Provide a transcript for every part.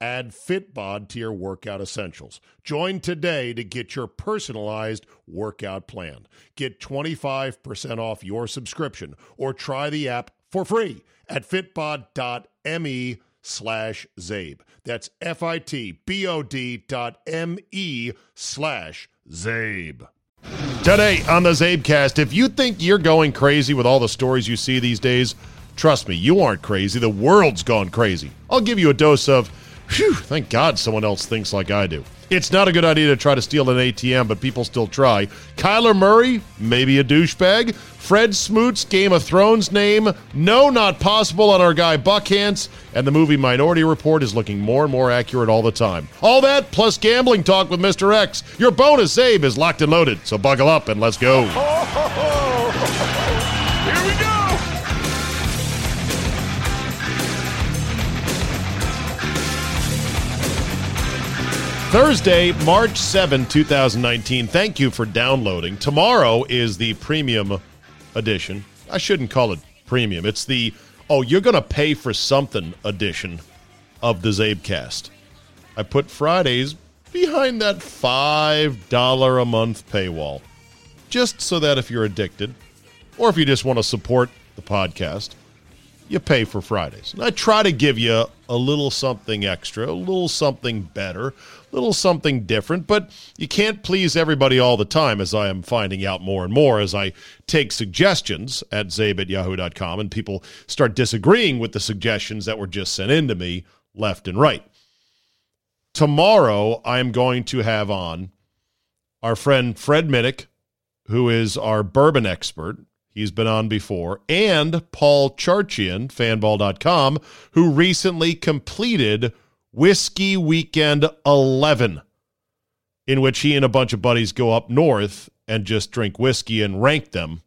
Add Fitbod to your workout essentials. Join today to get your personalized workout plan. Get 25% off your subscription or try the app for free at fitbod.me slash Zabe. That's F-I-T-B-O-D dot M-E slash Zabe. Today on the Zabecast, if you think you're going crazy with all the stories you see these days, trust me, you aren't crazy. The world's gone crazy. I'll give you a dose of Phew, thank God someone else thinks like I do. It's not a good idea to try to steal an ATM, but people still try. Kyler Murray, maybe a douchebag. Fred Smoot's Game of Thrones name, no, not possible on our guy Buckhantz. And the movie Minority Report is looking more and more accurate all the time. All that plus gambling talk with Mr. X. Your bonus Zabe is locked and loaded, so buckle up and let's go. Oh, Thursday, March 7, 2019. Thank you for downloading. Tomorrow is the premium edition. I shouldn't call it premium. It's the, oh, you're going to pay for something edition of the Zabecast. I put Fridays behind that $5 a month paywall, just so that if you're addicted or if you just want to support the podcast, you pay for Fridays. And I try to give you a little something extra, a little something better, a little something different, but you can't please everybody all the time, as I am finding out more and more as I take suggestions at zabe at yahoo.com and people start disagreeing with the suggestions that were just sent in to me left and right. Tomorrow, I'm going to have on our friend Fred Minnick, who is our bourbon expert. He's been on before, and Paul Charchian, fanball.com, who recently completed Whiskey Weekend 11, in which he and a bunch of buddies go up north and just drink whiskey and rank them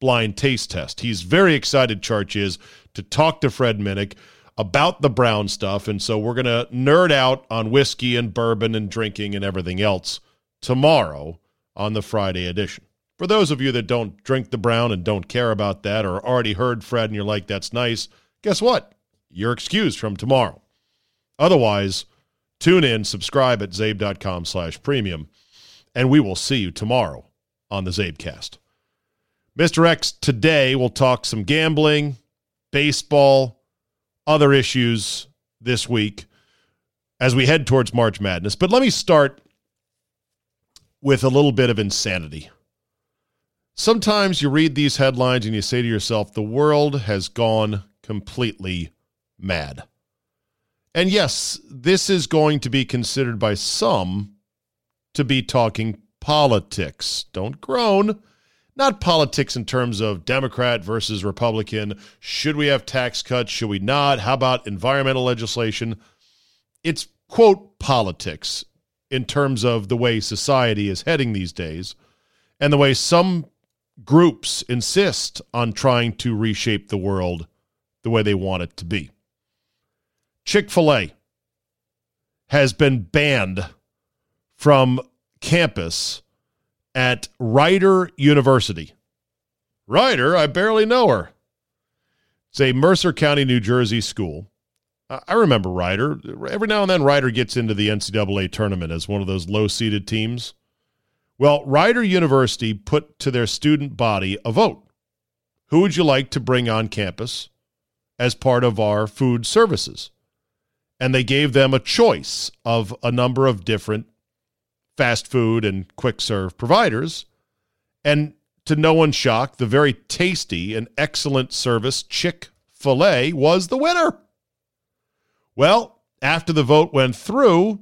blind taste test. He's very excited, Charch is, to talk to Fred Minnick about the brown stuff. And so we're going to nerd out on whiskey and bourbon and drinking and everything else tomorrow on the Friday edition. For those of you that don't drink the brown and don't care about that or already heard Fred and you're like, that's nice, guess what? You're excused from tomorrow. Otherwise, tune in, subscribe at zabe.com slash premium, and we will see you tomorrow on the Zabecast. Mr. X today we'll talk some gambling, baseball, other issues this week as we head towards March Madness. But let me start with a little bit of insanity. Sometimes you read these headlines and you say to yourself, the world has gone completely mad. And yes, this is going to be considered by some to be talking politics. Don't groan. Not politics in terms of Democrat versus Republican. Should we have tax cuts? Should we not? How about environmental legislation? It's, quote, politics in terms of the way society is heading these days and the way some groups insist on trying to reshape the world the way they want it to be. Chick fil A has been banned from campus at Rider University. Rider, I barely know her. It's a Mercer County, New Jersey school. I remember Rider. Every now and then, Rider gets into the NCAA tournament as one of those low seeded teams. Well, Rider University put to their student body a vote. Who would you like to bring on campus as part of our food services? And they gave them a choice of a number of different fast food and quick serve providers. And to no one's shock, the very tasty and excellent service Chick fil A was the winner. Well, after the vote went through,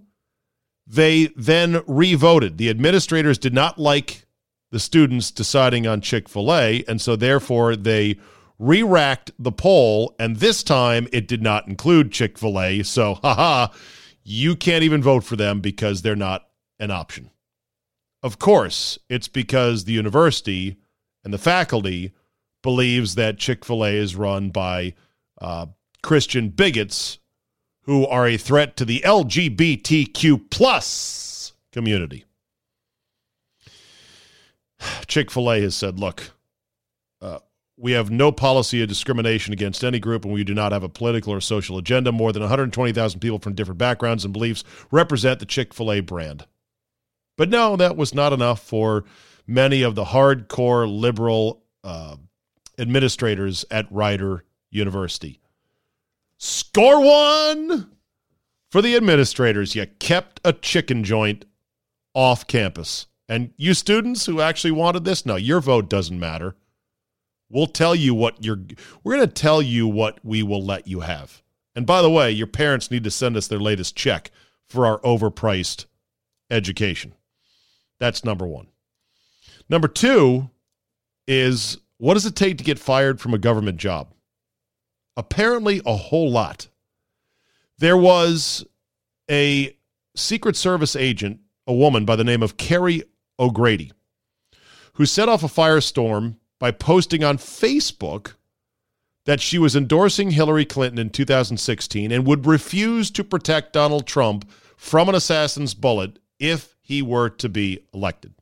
They then revoted. The administrators did not like the students deciding on Chick fil A, and so therefore they re racked the poll, and this time it did not include Chick fil A. So, haha, you can't even vote for them because they're not an option. Of course, it's because the university and the faculty believes that Chick fil A is run by uh, Christian bigots who are a threat to the LGBTQ plus community. Chick fil A has said, look, uh, we have no policy of discrimination against any group, and we do not have a political or social agenda. More than 120,000 people from different backgrounds and beliefs represent the Chick fil A brand. But no, that was not enough for many of the hardcore liberal uh, administrators at Rider University. Score one for the administrators. You kept a chicken joint off campus. And you students who actually wanted this, no, your vote doesn't matter. We'll tell you what you're we're going to tell you what we will let you have. And by the way, your parents need to send us their latest check for our overpriced education. That's number 1. Number 2 is what does it take to get fired from a government job? Apparently, a whole lot. There was a Secret Service agent, a woman by the name of Kerry O'Grady, who set off a firestorm by posting on Facebook that she was endorsing Hillary Clinton in 2016 and would refuse to protect Donald Trump from an assassin's bullet if he were to be elected.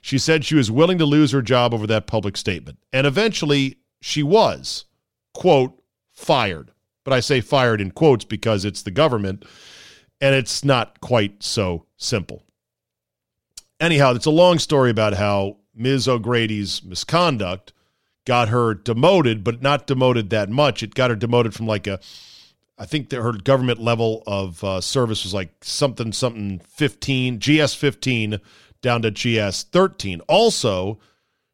She said she was willing to lose her job over that public statement. And eventually she was, quote, fired. But I say fired in quotes because it's the government and it's not quite so simple. Anyhow, it's a long story about how Ms. O'Grady's misconduct got her demoted, but not demoted that much. It got her demoted from like a, I think that her government level of uh, service was like something, something 15, GS 15 down to GS 13. Also,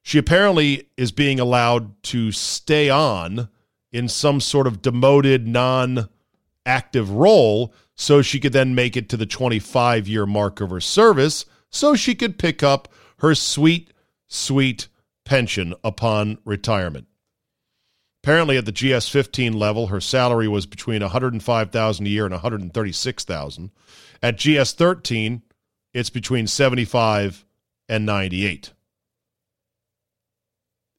she apparently is being allowed to stay on in some sort of demoted, non active role so she could then make it to the 25 year mark of her service so she could pick up her sweet, sweet pension upon retirement. Apparently, at the GS 15 level, her salary was between 105,000 a year and 136,000. At GS 13, it's between 75 and 98.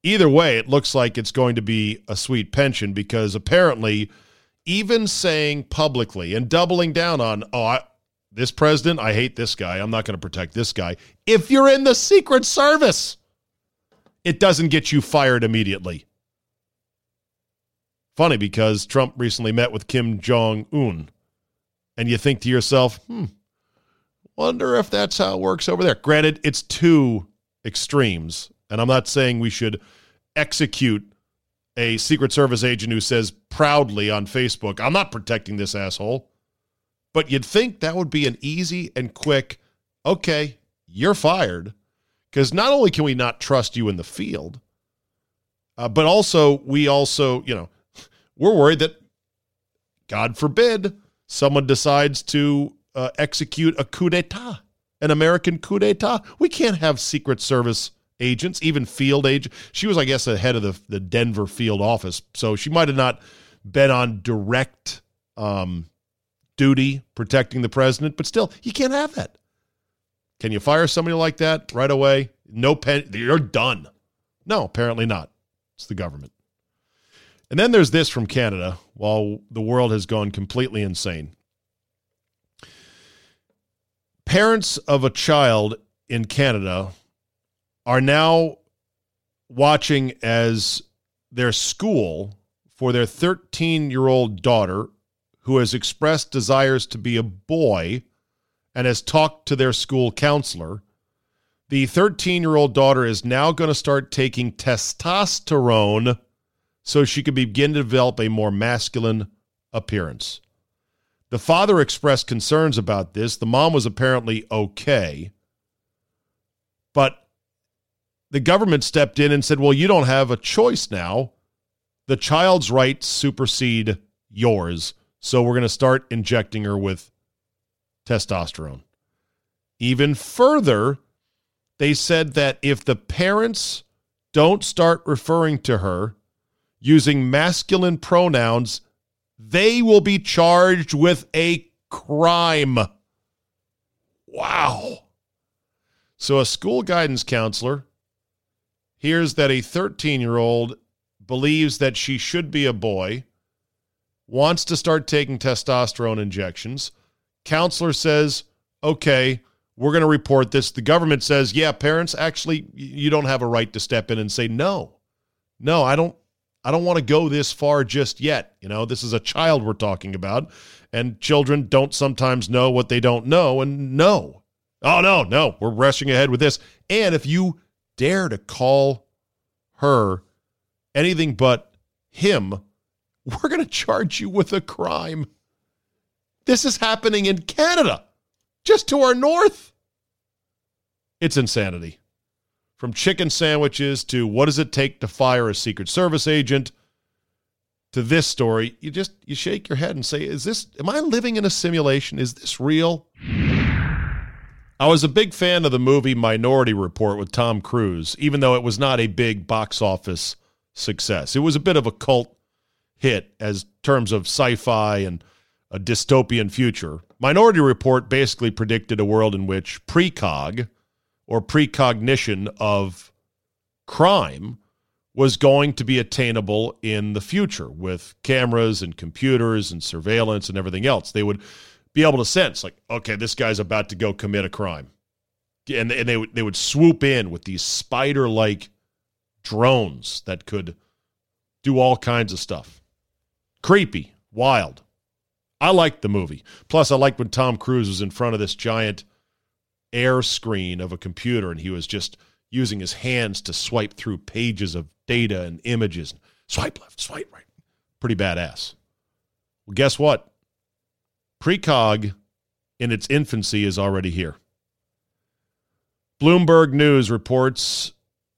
Either way, it looks like it's going to be a sweet pension because apparently, even saying publicly and doubling down on, oh, I, this president, I hate this guy. I'm not going to protect this guy. If you're in the Secret Service, it doesn't get you fired immediately. Funny because Trump recently met with Kim Jong un, and you think to yourself, hmm, Wonder if that's how it works over there. Granted, it's two extremes, and I'm not saying we should execute a Secret Service agent who says proudly on Facebook, I'm not protecting this asshole. But you'd think that would be an easy and quick, okay, you're fired. Because not only can we not trust you in the field, uh, but also, we also, you know, we're worried that, God forbid, someone decides to uh, execute a coup d'etat, an American coup d'etat. We can't have Secret Service agents, even field agents. She was, I guess, the head of the, the Denver field office, so she might have not been on direct um, duty protecting the president, but still, you can't have that. Can you fire somebody like that right away? No pen, you're done. No, apparently not. It's the government. And then there's this from Canada while the world has gone completely insane parents of a child in Canada are now watching as their school for their 13 year old daughter, who has expressed desires to be a boy and has talked to their school counselor. The 13 year old daughter is now going to start taking testosterone so she can begin to develop a more masculine appearance. The father expressed concerns about this. The mom was apparently okay. But the government stepped in and said, well, you don't have a choice now. The child's rights supersede yours. So we're going to start injecting her with testosterone. Even further, they said that if the parents don't start referring to her using masculine pronouns, they will be charged with a crime. Wow. So, a school guidance counselor hears that a 13 year old believes that she should be a boy, wants to start taking testosterone injections. Counselor says, okay, we're going to report this. The government says, yeah, parents, actually, you don't have a right to step in and say, no, no, I don't. I don't want to go this far just yet. You know, this is a child we're talking about, and children don't sometimes know what they don't know. And no, oh, no, no, we're rushing ahead with this. And if you dare to call her anything but him, we're going to charge you with a crime. This is happening in Canada, just to our north. It's insanity. From chicken sandwiches to what does it take to fire a Secret Service agent to this story, you just you shake your head and say, "Is this am I living in a simulation? Is this real?" I was a big fan of the movie Minority Report with Tom Cruise, even though it was not a big box office success. It was a bit of a cult hit as terms of sci-fi and a dystopian future. Minority Report basically predicted a world in which precog or precognition of crime was going to be attainable in the future with cameras and computers and surveillance and everything else. They would be able to sense, like, okay, this guy's about to go commit a crime. And, and they, would, they would swoop in with these spider like drones that could do all kinds of stuff. Creepy, wild. I liked the movie. Plus, I liked when Tom Cruise was in front of this giant air screen of a computer and he was just using his hands to swipe through pages of data and images. Swipe left, swipe right. Pretty badass. Well, guess what? Precog in its infancy is already here. Bloomberg News reports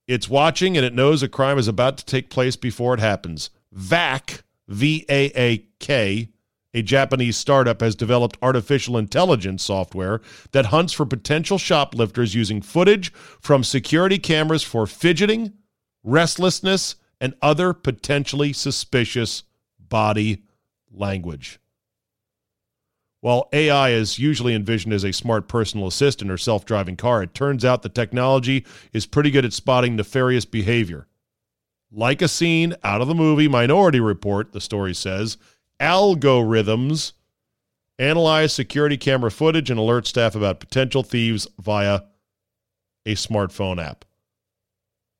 it's watching and it knows a crime is about to take place before it happens. VAAK, V A A K, a Japanese startup has developed artificial intelligence software that hunts for potential shoplifters using footage from security cameras for fidgeting, restlessness, and other potentially suspicious body language. While AI is usually envisioned as a smart personal assistant or self driving car, it turns out the technology is pretty good at spotting nefarious behavior. Like a scene out of the movie Minority Report, the story says, algorithms analyze security camera footage and alert staff about potential thieves via a smartphone app.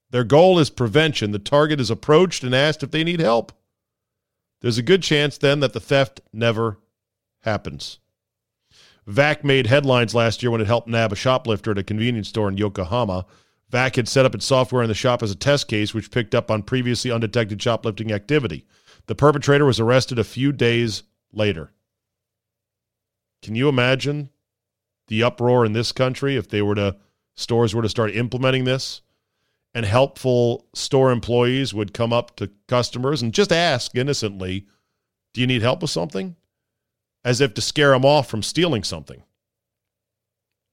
Their goal is prevention. The target is approached and asked if they need help. There's a good chance then that the theft never happens. VAAK made headlines last year when it helped nab a shoplifter at a convenience store in Yokohama. VAAK had set up its software in the shop as a test case, which picked up on previously undetected shoplifting activity. The perpetrator was arrested a few days later. Can you imagine the uproar in this country if they were to stores were to start implementing this and helpful store employees would come up to customers and just ask innocently, "Do you need help with something?" As if to scare them off from stealing something.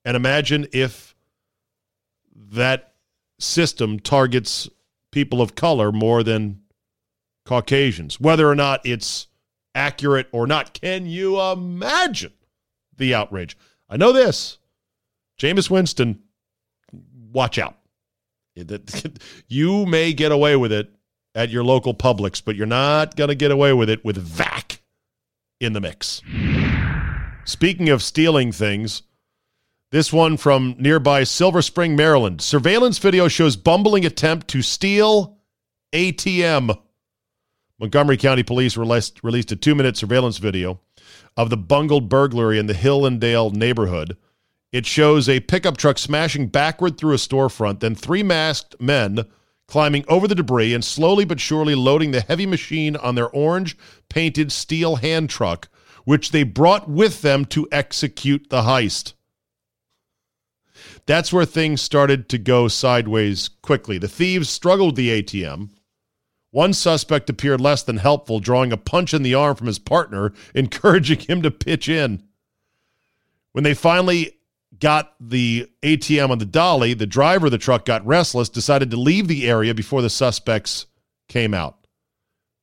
And imagine if that system targets people of color more than Caucasians, whether or not it's accurate or not. Can you imagine the outrage? I know this. Jameis Winston, watch out. You may get away with it at your local Publix, but you're not going to get away with it with VAAK in the mix. Speaking of stealing things, this one from nearby Silver Spring, Maryland. Surveillance video shows bumbling attempt to steal ATM. Montgomery County Police released, released a two minute surveillance video of the bungled burglary in the Hillendale neighborhood. It shows a pickup truck smashing backward through a storefront, then three masked men climbing over the debris and slowly but surely loading the heavy machine on their orange painted steel hand truck, which they brought with them to execute the heist. That's where things started to go sideways quickly. The thieves struggled the ATM one suspect appeared less than helpful, drawing a punch in the arm from his partner, encouraging him to pitch in. When they finally got the ATM on the dolly, the driver of the truck got restless, decided to leave the area before the suspects came out.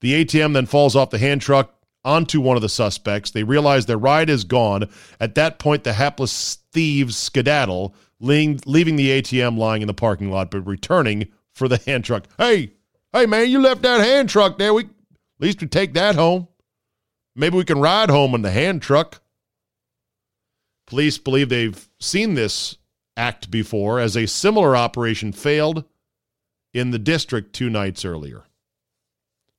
The ATM then falls off the hand truck onto one of the suspects. They realize their ride is gone. At that point, the hapless thieves skedaddle, leaving, leaving the ATM lying in the parking lot, but returning for the hand truck. Hey, hey, man, you left that hand truck there. We at least we take that home. Maybe we can ride home in the hand truck. Police believe they've seen this act before as a similar operation failed in the district two nights earlier.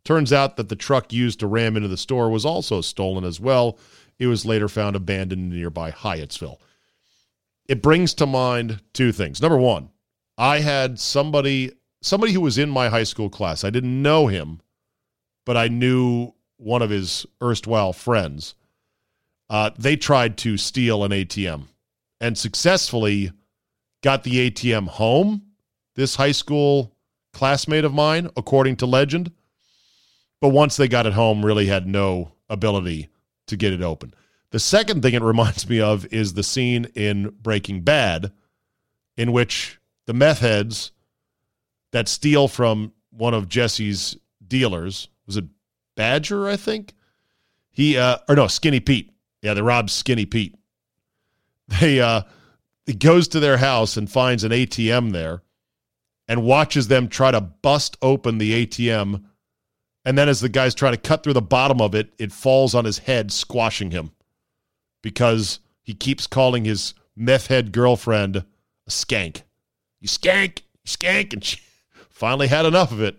Turns out that the truck used to ram into the store was also stolen as well. It was later found abandoned in nearby Hyattsville. It brings to mind two things. Number one, I had somebody somebody who was in my high school class. I didn't know him, but I knew one of his erstwhile friends. Uh, they tried to steal an ATM and successfully got the ATM home. This high school classmate of mine, according to legend, but once they got it home, really had no ability to get it open. The second thing it reminds me of is the scene in Breaking Bad, in which the meth heads that steal from one of Jesse's dealers was it Badger, I think. He uh, or no, Skinny Pete. Yeah, they robbed Skinny Pete. They uh, he goes to their house and finds an ATM there, and watches them try to bust open the ATM and then as the guys try to cut through the bottom of it, it falls on his head, squashing him because he keeps calling his meth head girlfriend a skank. You skank, you skank. And she finally had enough of it.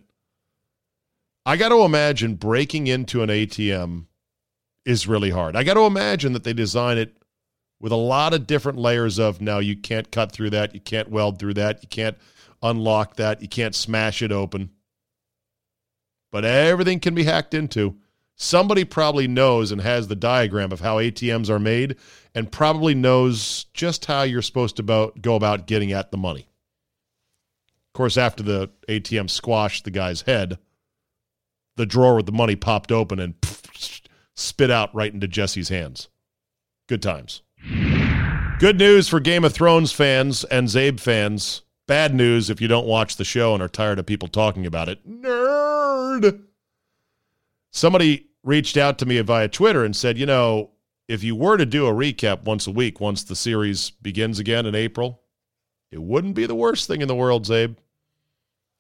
I got to imagine breaking into an ATM is really hard. I got to imagine that they design it with a lot of different layers of now you can't cut through that, you can't weld through that, you can't unlock that, you can't smash it open but everything can be hacked into. Somebody probably knows and has the diagram of how ATMs are made and probably knows just how you're supposed to about, go about getting at the money. Of course, after the ATM squashed the guy's head, the drawer with the money popped open and spit out right into Jesse's hands. Good times. Good news for Game of Thrones fans and Zabe fans. Bad news if you don't watch the show and are tired of people talking about it. Nerd. Somebody reached out to me via Twitter and said, you know, if you were to do a recap once a week once the series begins again in April, it wouldn't be the worst thing in the world, Zabe.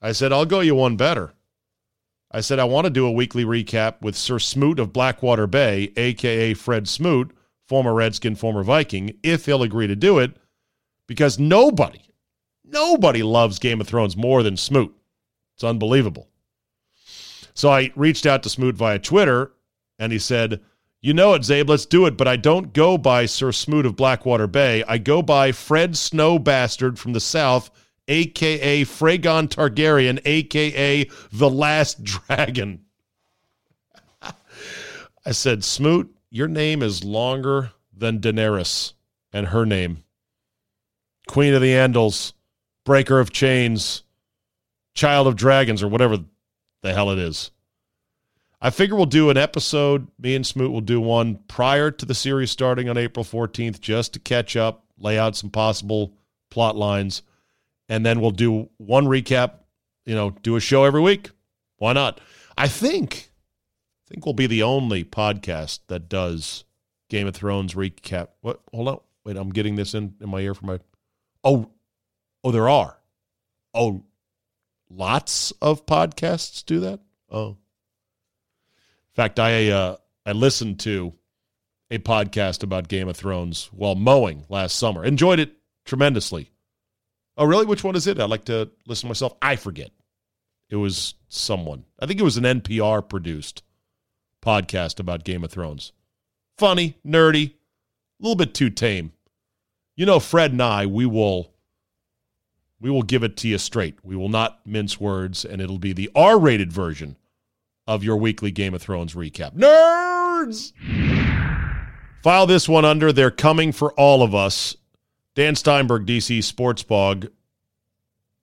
I said, I'll go you one better. I said, I want to do a weekly recap with Sir Smoot of Blackwater Bay, a.k.a. Fred Smoot, former Redskin, former Viking, if he'll agree to do it, because nobody, Nobody loves Game of Thrones more than Smoot. It's unbelievable. So I reached out to Smoot via Twitter, and he said, You know it, Zabe, let's do it, but I don't go by Sir Smoot of Blackwater Bay. I go by Fred Snow Bastard from the South, a.k.a. Fragon Targaryen, a.k.a. The Last Dragon. I said, Smoot, your name is longer than Daenerys and her name. Queen of the Andals breaker of chains, child of dragons, or whatever the hell it is. I figure we'll do an episode. Me and Smoot will do one prior to the series starting on April 14th just to catch up, lay out some possible plot lines, and then we'll do one recap, you know, do a show every week. Why not? I think I think we'll be the only podcast that does Game of Thrones recap. What hold on. Wait, I'm getting this in, in my ear for my Oh, Oh, there are. Oh, lots of podcasts do that. Oh, in fact, I uh, I listened to a podcast about Game of Thrones while mowing last summer. Enjoyed it tremendously. Oh, really? Which one is it? I'd like to listen to myself. I forget. It was someone. I think it was an NPR produced podcast about Game of Thrones. Funny, nerdy, a little bit too tame. You know, Fred and I, we will we will give it to you straight. We will not mince words, and it'll be the R rated version of your weekly Game of Thrones recap. Nerds! File this one under They're Coming for All of Us. Dan Steinberg, DC Sports Blog,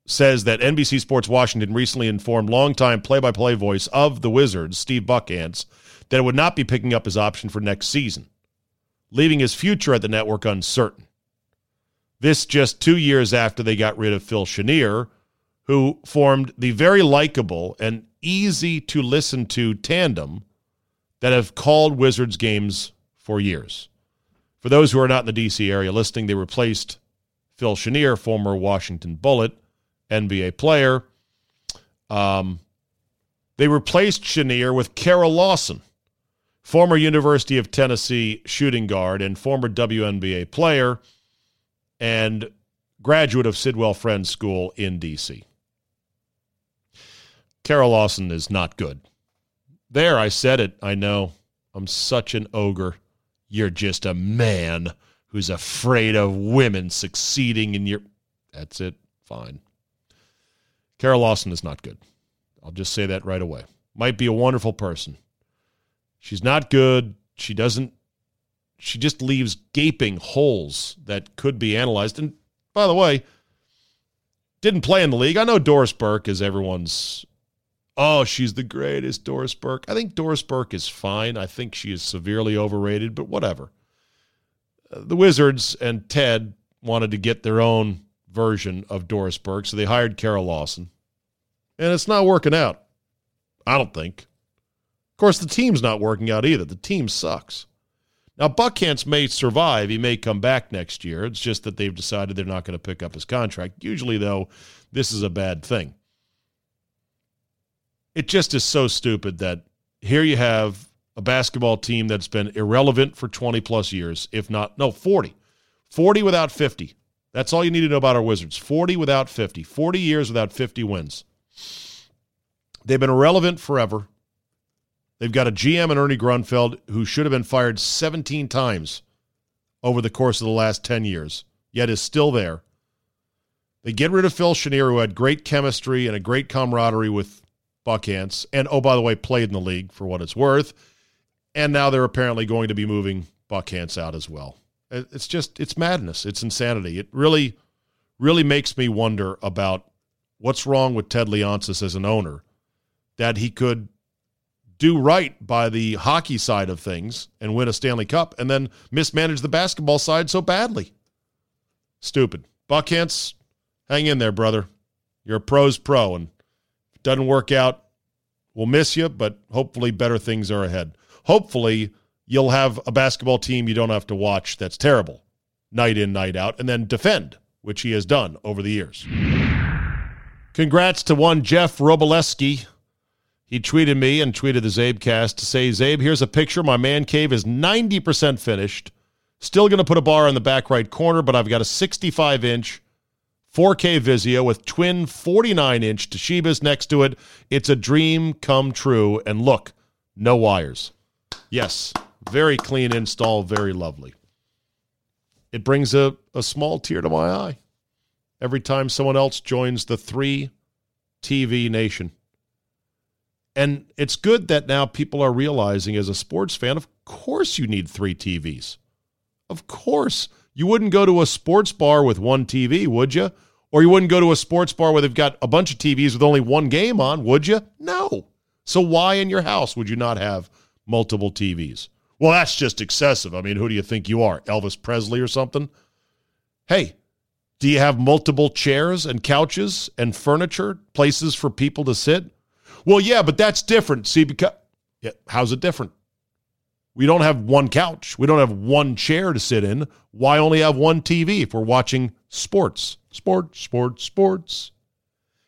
says that NBC Sports Washington recently informed longtime play by play voice of the Wizards, Steve Buckhantz, that it would not be picking up his option for next season. leaving his future at the network uncertain. This just two years after they got rid of Phil Chenier, who formed the very likable and easy to listen to tandem that have called Wizards games for years. For those who are not in the D.C. area listening, they replaced Phil Chenier, former Washington Bullet, NBA player. Um, they replaced Chenier with Kara Lawson, former University of Tennessee shooting guard and former WNBA player and graduate of Sidwell Friends School in D.C. Kara Lawson is not good. There, I said it. I know. I'm such an ogre. You're just a man who's afraid of women succeeding in your. That's it. Fine. Kara Lawson is not good. I'll just say that right away. Might be a wonderful person. She's not good. She doesn't, she just leaves gaping holes that could be analyzed. And by the way, didn't play in the league. I know Doris Burke is everyone's, oh, she's the greatest, Doris Burke. I think Doris Burke is fine. I think she is severely overrated, but whatever. Uh, the Wizards and Ted wanted to get their own version of Doris Burke, so they hired Kara Lawson. And it's not working out. I don't think. Of course, the team's not working out either. The team sucks. Now, Buckhantz may survive. He may come back next year. It's just that they've decided they're not going to pick up his contract. Usually, though, this is a bad thing. It just is so stupid that here you have a basketball team that's been irrelevant for 20 plus years, if not, no, 40. 40 without 50. That's all you need to know about our Wizards. 40 without 50. 40 years without 50 wins. They've been irrelevant forever. They've got a GM and Ernie Grunfeld who should have been fired 17 times over the course of the last 10 years, yet is still there. They get rid of Phil Chenier, who had great chemistry and a great camaraderie with Buckhantz, and oh, by the way, played in the league for what it's worth. And now they're apparently going to be moving Buckhantz out as well. Uh, it's just, it's madness. It's insanity. It really, really makes me wonder about what's wrong with Ted Leonsis as an owner that he could do right by the hockey side of things and win a Stanley Cup and then mismanage the basketball side so badly. Stupid. Buckhantz, hang in there, brother. You're a pro's pro, and doesn't work out, we'll miss you, but hopefully better things are ahead. Hopefully you'll have a basketball team you don't have to watch that's terrible night in, night out, and then defend, which he has done over the years. Congrats to one Jeff Roboleski he tweeted me and tweeted the Zabecast to say, Zabe, here's a picture. My man cave is 90% finished. Still going to put a bar in the back right corner, but I've got a 65 inch 4K Vizio with twin 49 inch Toshibas next to it. It's a dream come true. And look, no wires. Yes, very clean install, very lovely. It brings a, a small tear to my eye every time someone else joins the three TV nation. And it's good that now people are realizing as a sports fan, of course you need three TVs. Of course. You wouldn't go to a sports bar with one TV, would you? Or you wouldn't go to a sports bar where they've got a bunch of TVs with only one game on, would you? No. So why in your house would you not have multiple TVs? Well, that's just excessive. I mean, who do you think you are? Elvis Presley or something? Hey, do you have multiple chairs and couches and furniture, places for people to sit? Well, yeah, but that's different. See, because yeah, how's it different? We don't have one couch. We don't have one chair to sit in. Why only have one TV if we're watching sports? Sports, sports, sports.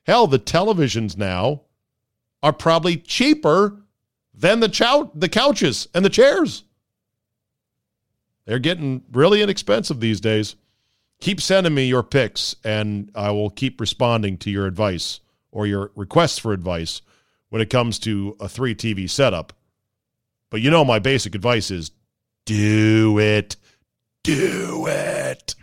Hell, the televisions now are probably cheaper than the chow- the couches and the chairs. They're getting really inexpensive these days. Keep sending me your picks, and I will keep responding to your advice or your requests for advice when it comes to a three TV setup. But you know, my basic advice is do it. Do it.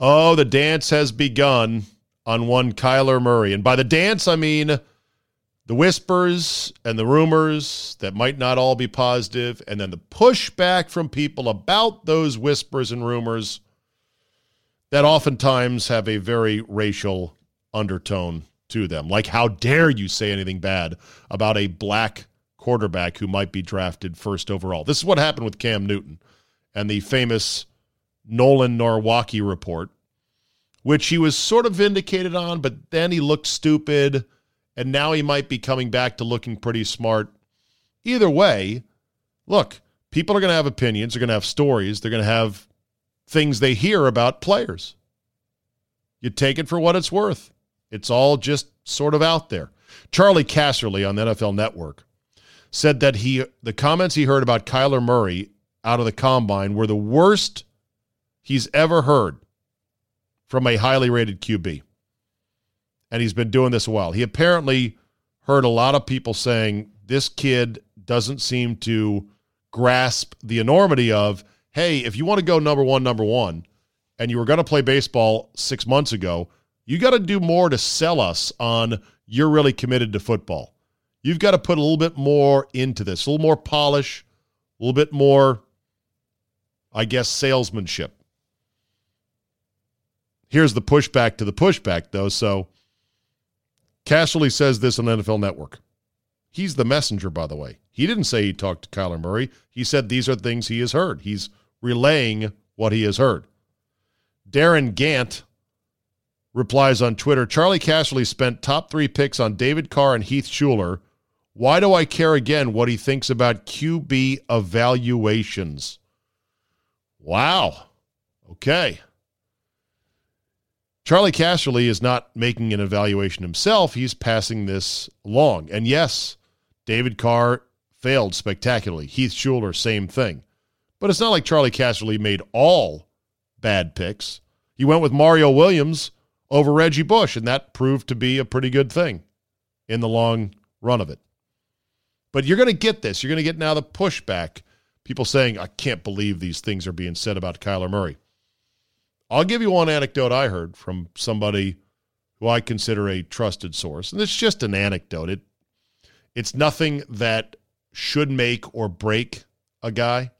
Oh, the dance has begun on one Kyler Murray. And by the dance, I mean the whispers and the rumors that might not all be positive, and then the pushback from people about those whispers and rumors that oftentimes have a very racial undertone to them. Like, how dare you say anything bad about a black quarterback who might be drafted first overall? This is what happened with Cam Newton. and the famous Nolan Nawrocki report, which he was sort of vindicated on, but then he looked stupid, and now he might be coming back to looking pretty smart. Either way, look, people are going to have opinions, they're going to have stories, they're going to have things they hear about players. You take it for what it's worth. It's all just sort of out there. Charlie Casserly on the NFL Network said that he the comments he heard about Kyler Murray out of the combine were the worst he's ever heard from a highly rated QB. And he's been doing this a while. He apparently heard a lot of people saying this kid doesn't seem to grasp the enormity of, hey, if you want to go number one, number one, and you were going to play baseball six months ago, you got to do more to sell us on you're really committed to football. You've got to put a little bit more into this, a little more polish, a little bit more, I guess, salesmanship. Here's the pushback to the pushback, though. So Casserly says this on the NFL Network. He's the messenger, by the way. He didn't say he talked to Kyler Murray. He said these are things he has heard. He's relaying what he has heard. Darren Gant replies on Twitter Charlie Casserly spent top three picks on David Carr and Heath Shuler. Why do I care again what he thinks about QB evaluations? Wow. Okay. Charlie Casserly is not making an evaluation himself. He's passing this along. And yes, David Carr failed spectacularly. Heath Shuler, same thing. But it's not like Charlie Casserly made all bad picks. He went with Mario Williams over Reggie Bush, and that proved to be a pretty good thing in the long run of it. But you're going to get this. You're going to get now the pushback. People saying, I can't believe these things are being said about Kyler Murray. I'll give you one anecdote I heard from somebody who I consider a trusted source. And it's just an anecdote. It it's nothing that should make or break a guy.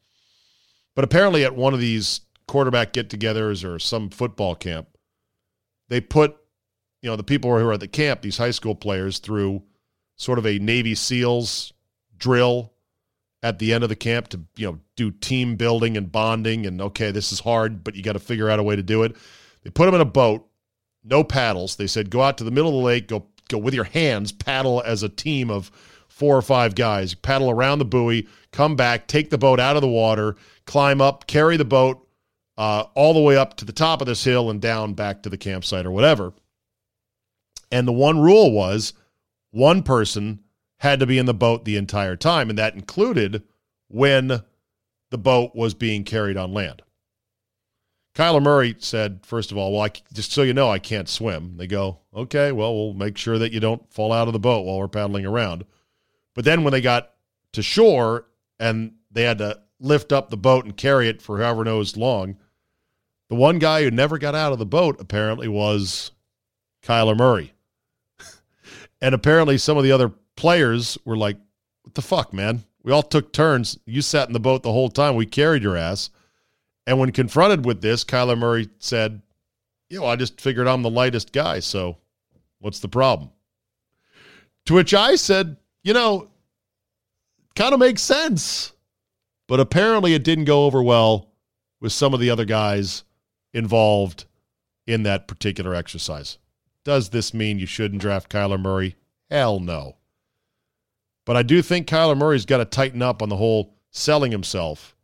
But apparently at one of these quarterback get-togethers or some football camp, they put you know the people who are at the camp, these high school players, through sort of a Navy SEALs drill at the end of the camp to you know do team building and bonding and okay this is hard but you got to figure out a way to do it. They put them in a boat no paddles. They said go out to the middle of the lake go go with your hands paddle as a team of four or five guys. Paddle around the buoy come back take the boat out of the water climb up carry the boat uh, all the way up to the top of this hill and down back to the campsite or whatever. And the one rule was one person had to be in the boat the entire time, and that included when the boat was being carried on land. Kyler Murray said, first of all, well, I, just so you know, I can't swim. They go, okay, well, we'll make sure that you don't fall out of the boat while we're paddling around. But then when they got to shore and they had to lift up the boat and carry it for however knows long, the one guy who never got out of the boat apparently was Kyler Murray. and apparently some of the other players were like, what the fuck, man? We all took turns. You sat in the boat the whole time. We carried your ass. And when confronted with this, Kyler Murray said, "You know, I just figured I'm the lightest guy, so what's the problem? To which I said, you know, kind of makes sense. But apparently it didn't go over well with some of the other guys involved in that particular exercise. Does this mean you shouldn't draft Kyler Murray? Hell no. But I do think Kyler Murray's got to tighten up on the whole selling himself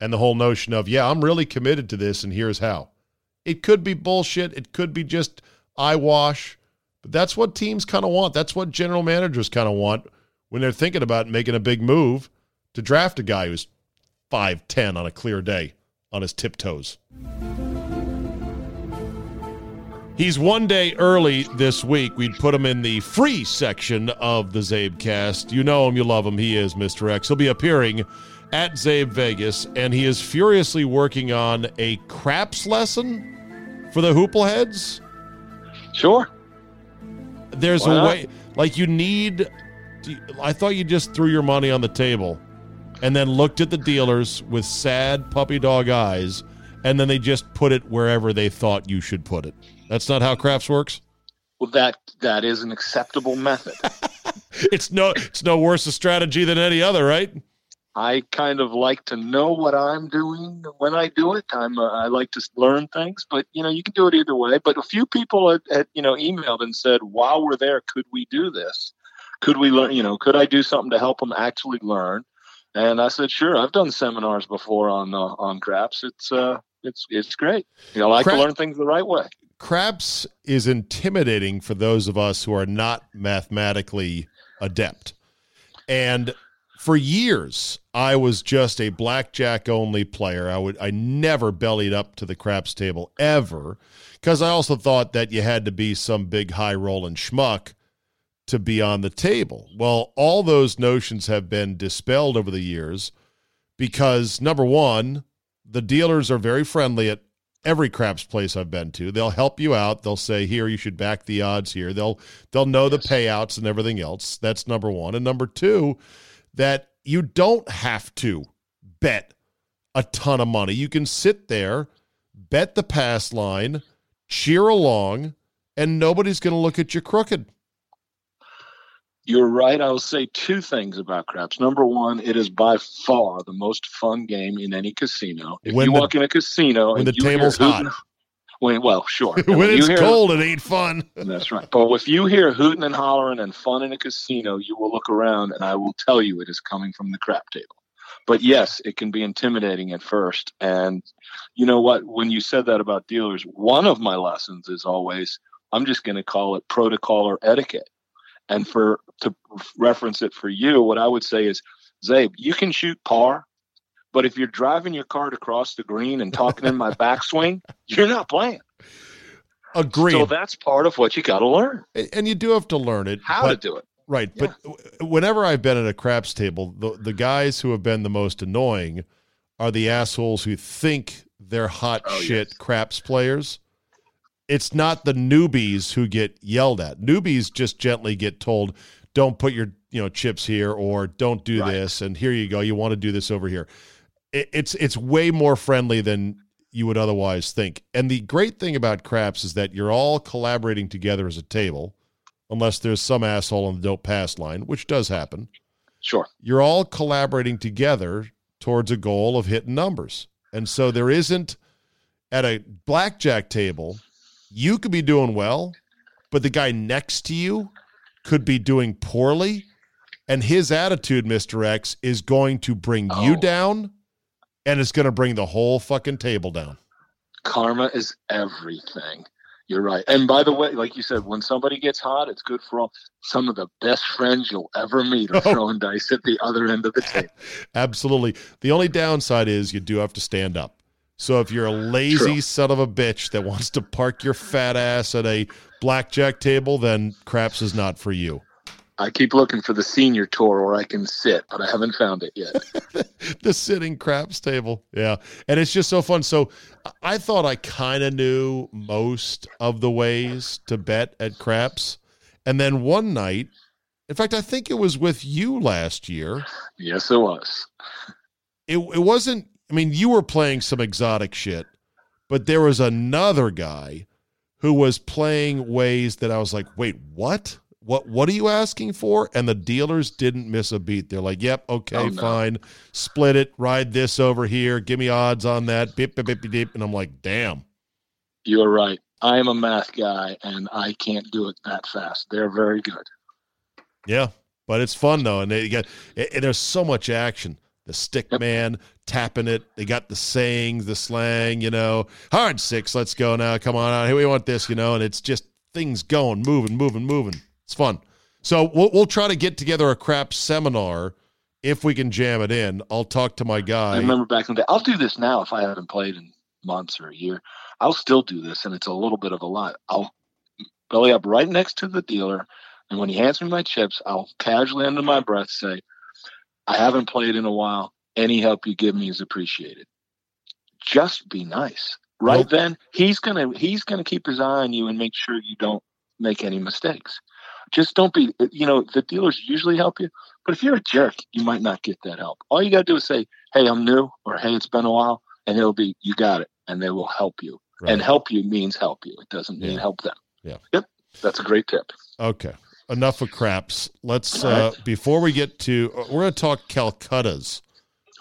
and the whole notion of, yeah, I'm really committed to this, and here's how. It could be bullshit. It could be just eyewash. But that's what teams kind of want. That's what general managers kind of want when they're thinking about making a big move to draft a guy who's 5'10 on a clear day on his tiptoes. He's one day early this week. We'd put him in the free section of the Zabecast. You know him, you love him. He is Mr. X. He'll be appearing at Zabe Vegas, and he is furiously working on a craps lesson for the Hoopleheads. Sure. There's Why a not? way, like you need. I thought you just threw your money on the table, and then looked at the dealers with sad puppy dog eyes, and then they just put it wherever they thought you should put it. That's not how crafts works. Well, that that is an acceptable method. it's no it's no worse a strategy than any other, right? I kind of like to know what I'm doing when I do it. I'm uh, I like to learn things, but you know you can do it either way. But a few people had, had you know emailed and said, while we're there, could we do this? Could we learn? You know, could I do something to help them actually learn? And I said, sure. I've done seminars before on uh, on craps. It's uh, it's it's great. You know, I like to learn things the right way. Craps is intimidating for those of us who are not mathematically adept. And for years, I was just a blackjack only player. I would I never bellied up to the craps table ever because I also thought that you had to be some big high rolling schmuck to be on the table. Well, all those notions have been dispelled over the years because number one, the dealers are very friendly at every craps place I've been to. They'll help you out. They'll say, "Here, you should back the odds here." They'll they'll know the payouts and everything else. That's number 1. And number 2, that you don't have to bet a ton of money. You can sit there, bet the pass line, cheer along, and nobody's going to look at you crooked. You're right. I will say two things about craps. Number one, it is by far the most fun game in any casino. If When you the- walk in a casino and the you table's hot. when well, sure. When it's hear- cold, it ain't fun. That's right. But if you hear hooting and hollering and fun in a casino, you will look around and I will tell you it is coming from the crap table. But yes, it can be intimidating at first. And you know what? When you said that about dealers, one of my lessons is always I'm just going to call it protocol or etiquette. And for to reference it for you, what I would say is, Zabe, you can shoot par, but if you're driving your cart across the green and talking in my backswing, you're not playing. Agreed. So that's part of what you got to learn and you do have to learn it. how but- to do it. Right, but whenever I've been at a craps table, the the guys who have been the most annoying are the assholes who think they're hot Oh, shit yes. craps players. It's not the newbies who get yelled at. Newbies just gently get told, "Don't put your you know chips here," or "Don't do Right. this," and here you go. You want to do this over here. It, it's it's way more friendly than you would otherwise think. And the great thing about craps is that you're all collaborating together as a table, unless there's some asshole on the don't pass line, which does happen. Sure. You're all collaborating together towards a goal of hitting numbers. And so there isn't at a blackjack table, you could be doing well, but the guy next to you could be doing poorly. And his attitude, Mr. X, is going to bring you Oh. down and it's going to bring the whole fucking table down. Karma is everything. You're right. And by the way, like you said, when somebody gets hot, it's good for all. Some of the best friends you'll ever meet are Oh. throwing dice at the other end of the table. Absolutely. The only downside is you do have to stand up. So if you're a lazy True. son of a bitch that wants to park your fat ass at a blackjack table, then craps is not for you. I keep looking for the senior tour where I can sit, but I haven't found it yet. the sitting craps table. Yeah. And it's just so fun. So I thought I kind of knew most of the ways to bet at craps. And then one night, in fact, I think it was with you last year. yes, it was. It, it wasn't, I mean, you were playing some exotic shit, but there was another guy who was playing ways that I was like, wait, what? What what are you asking for? And the dealers didn't miss a beat. They're like, "Yep, okay, Oh, no. fine. Split it, ride this over here. Give me odds on that." Beep beep beep beep. And I'm like, "Damn." You're right. I am a math guy, and I can't do it that fast. They're very good. Yeah, but it's fun though, and they get and there's so much action. The stick Yep. man tapping it. They got the sayings, the slang. You know, hard six. Let's go now. Come on out. Here we want this. You know, and it's just things going, moving, moving, moving. It's fun. So we'll we'll try to get together a crap seminar if we can jam it in. I'll talk to my guy. I remember back in the day. I'll do this now if I haven't played in months or a year. I'll still do this, and it's a little bit of a lot. I'll belly up right next to the dealer, and when he hands me my chips, I'll casually under my breath say, "I haven't played in a while. Any help you give me is appreciated." Just be nice. Right Nope. then, he's gonna he's gonna keep his eye on you and make sure you don't make any mistakes. Just don't be. You know, the dealers usually help you, but if you're a jerk, you might not get that help. All you got to do is say, "Hey, I'm new," or "Hey, it's been a while," and it'll be, "You got it," and they will help you. Right. And help you means help you. It doesn't mean Yeah. help them. Yeah. Yep. That's a great tip. Okay. Enough of craps. Let's uh right. before we get to uh, we're going to talk Calcuttas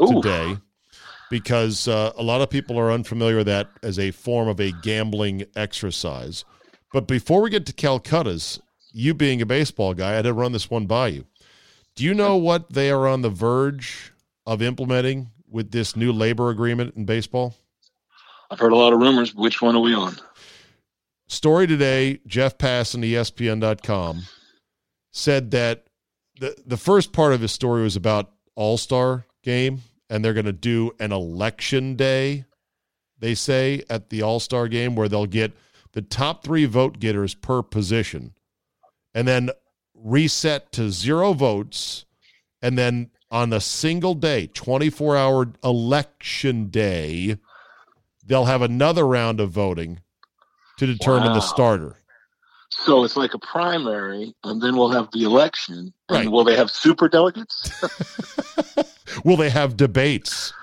Ooh. today because uh, a lot of people are unfamiliar with that as a form of a gambling exercise. But before we get to Calcutta's, you being a baseball guy, I had to run this one by you. Do you know what they are on the verge of implementing with this new labor agreement in baseball? I've heard a lot of rumors. Which one are we on? Story today, Jeff Passan, ESPN.com, said that the, the first part of his story was about All Star game, and they're going to do an election day, they say, at the All Star game where they'll get the top three vote getters per position and then reset to zero votes. And then on a single day, 24 hour election day, they'll have another round of voting to determine Wow. the starter. So it's like a primary, and then we'll have the election. And Right. will they have super delegates? Will they have debates?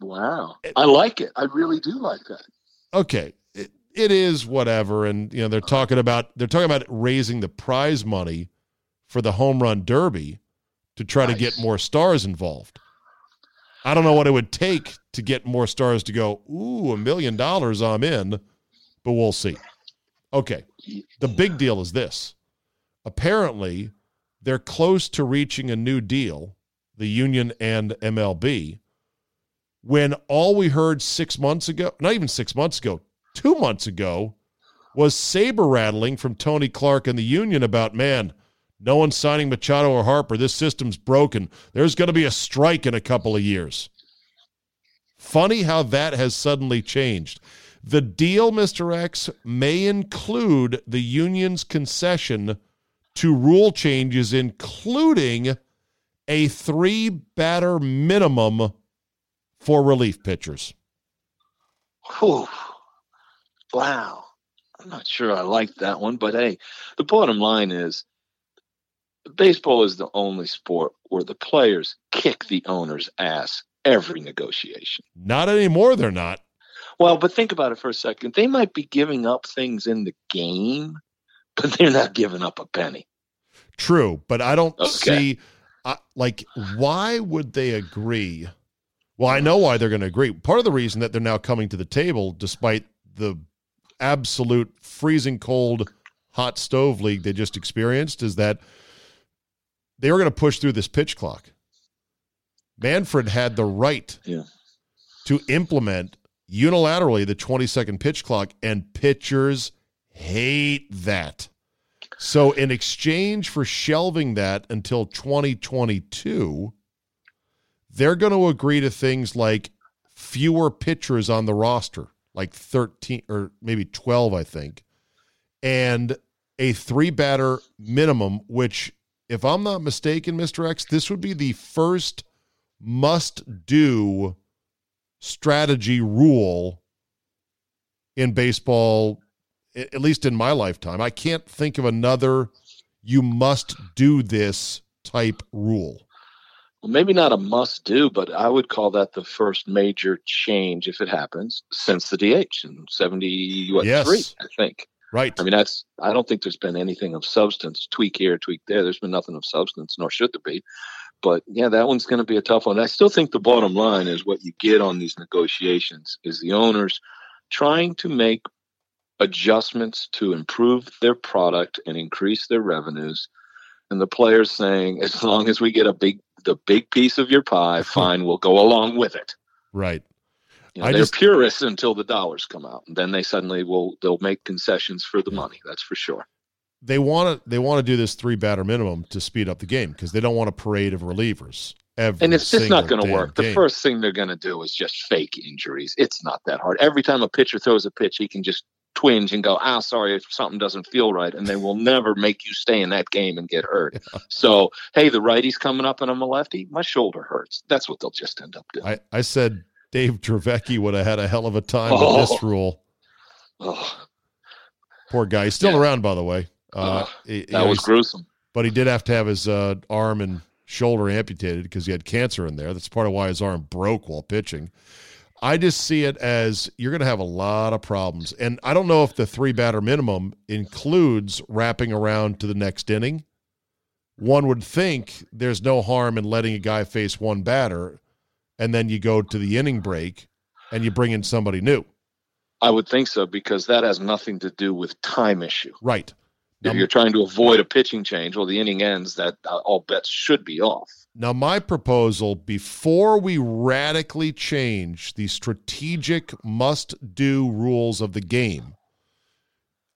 wow. I like it. I really do like that. Okay, it, it is whatever, and you know they're talking about they're talking about raising the prize money for the home run derby to try to get more stars involved. I don't know what it would take to get more stars to go. Ooh, a million dollars, I'm in, but we'll see. Okay, the big deal is this: apparently, they're close to reaching a new deal, the union and MLB when all we heard six months ago, not even six months ago, two months ago, was saber rattling from Tony Clark and the union about, man, no one's signing Machado or Harper. This system's broken. There's going to be a strike in a couple of years. Funny how that has suddenly changed. The deal, Mr. X, may include the union's concession to rule changes, including a three batter minimum for relief pitchers. Whew. Wow. I'm not sure I like that one, but hey, the bottom line is baseball is the only sport where the players kick the owner's ass every negotiation. Not anymore, they're not. Well, but think about it for a second. They might be giving up things in the game, but they're not giving up a penny. True, but I don't Okay. see I like why would they agree? Well, I know why they're going to agree. Part of the reason that they're now coming to the table despite the absolute freezing cold hot stove league they just experienced is that they were going to push through this pitch clock. Manfred had the right Yeah. to implement unilaterally the 20 second pitch clock, and pitchers hate that. So, in exchange for shelving that until 2022, they're going to agree to things like fewer pitchers on the roster, like 13 or maybe 12, I think, and a three batter minimum, which, if I'm not mistaken, Mr. X, this would be the first must do strategy rule in baseball, at least in my lifetime. I can't think of another you must do this type rule. Well, maybe not a must do, but I would call that the first major change if it happens since the DH in 73, Yes. I think. Right. I mean, that's, I don't think there's been anything of substance, tweak here, tweak there. There's been nothing of substance, nor should there be. But yeah, that one's going to be a tough one. I still think the bottom line is what you get on these negotiations is the owners trying to make adjustments to improve their product and increase their revenues. And the players saying, as long as we get a big, the big piece of your pie, fine, we'll go along with it. right. You know, they're just- purists until the dollars come out, and then they suddenly will they'll make concessions for the money. That's for sure. They want to they want to do this three batter minimum to speed up the game because they don't want a parade of relievers. Every And it's just not going to work. The game. first thing they're going to do is just fake injuries. It's not that hard. Every time a pitcher throws a pitch, he can just twinge and go, "Ah, sorry, if something doesn't feel right," and they will never make you stay in that game and get hurt. So, hey, the righty's coming up and I'm a lefty. My shoulder hurts. That's what they'll just end up doing. I, I said Dave Dravecky would have had a hell of a time with Oh. this rule. oh, Poor guy. He's still Yeah. around, by the way. Uh, that was gruesome. but he did have to have his uh, arm and shoulder amputated because he had cancer in there. That's part of why his arm broke while pitching. I just see it as you're going to have a lot of problems. And I don't know if the three batter minimum includes wrapping around to the next inning. One would think there's no harm in letting a guy face one batter and then you go to the inning break and you bring in somebody new. I would think so because that has nothing to do with time issue. Right. If you're trying to avoid a pitching change, well, the inning ends. That uh, all bets should be off. Now, my proposal before we radically change the strategic must do rules of the game,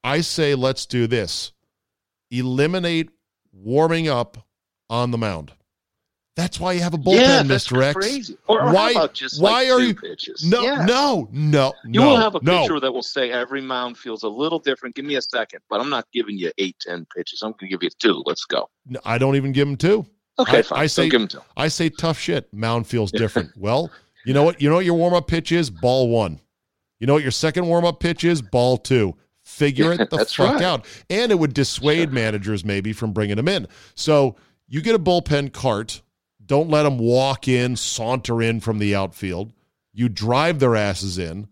I say let's do this eliminate warming up on the mound. That's why you have a bullpen, yeah, Mr. X. Crazy. Or, or why? just why like are you? Pitches? No, yeah. no, no, You no, will have a no. pitcher that will say every mound feels a little different. Give me a second, but I'm not giving you eight, ten pitches. I'm going to give you two. Let's go. No, I don't even give them two. Okay, I- fine. I say- Don't give him two. I say tough shit. Mound feels different. well, you know what? You know what your warm up pitch is? Ball one. You know what your second warm up pitch is? Ball two. Figure it the fuck right. out. And it would dissuade managers maybe from bringing them in. So you get a bullpen cart. Don't let them walk in, saunter in from the outfield. You drive their asses in,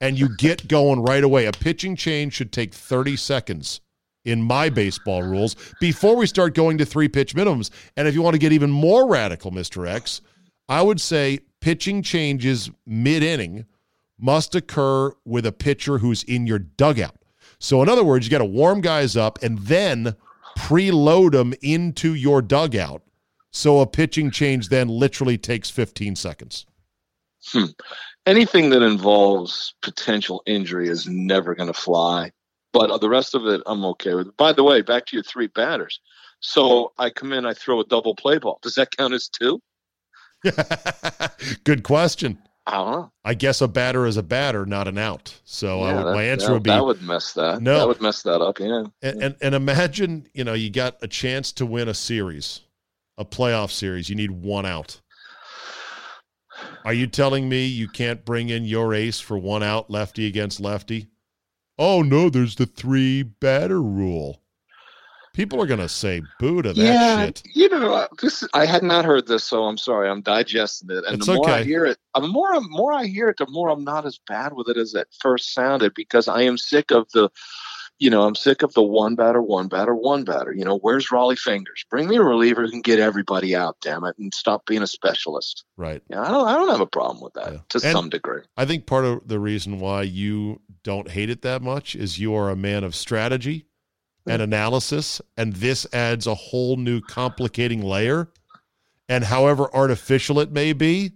and you get going right away. A pitching change should take 30 seconds in my baseball rules before we start going to three pitch minimums. And if you want to get even more radical, Mr. X, I would say pitching changes mid inning must occur with a pitcher who's in your dugout. So, in other words, you got to warm guys up and then preload them into your dugout. So, a pitching change then literally takes 15 seconds. Hmm. Anything that involves potential injury is never going to fly. But the rest of it, I'm okay with. By the way, back to your three batters. So I come in, I throw a double play ball. Does that count as two? Good question. Know. I guess a batter is a batter, not an out. So I Yeah, would, that- my answer that, would be that would mess that. No. that would mess that up. Yeah. and, and and imagine you know you got a chance to win a series, a playoff series. You need one out. Are you telling me you can't bring in your ace for one out, lefty against lefty? Oh no, there's the three batter rule. People are gonna say boo to that yeah, shit. you know, uh, this I had not heard this, so I'm sorry. I'm digesting it, and It's the more I hear it, the more the more I hear it, the more I'm not as bad with it as it first sounded because I am sick of the, you know, I'm sick of the one batter, one batter, one batter. You know, where's Rollie Fingers? Bring me a reliever who can get everybody out, damn it, and stop being a specialist. Right. Yeah, I don't, I don't have a problem with that Yeah. to And- some degree. I think part of the reason why you don't hate it that much is you are a man of strategy and analysis, and this adds a whole new complicating layer. And however artificial it may be,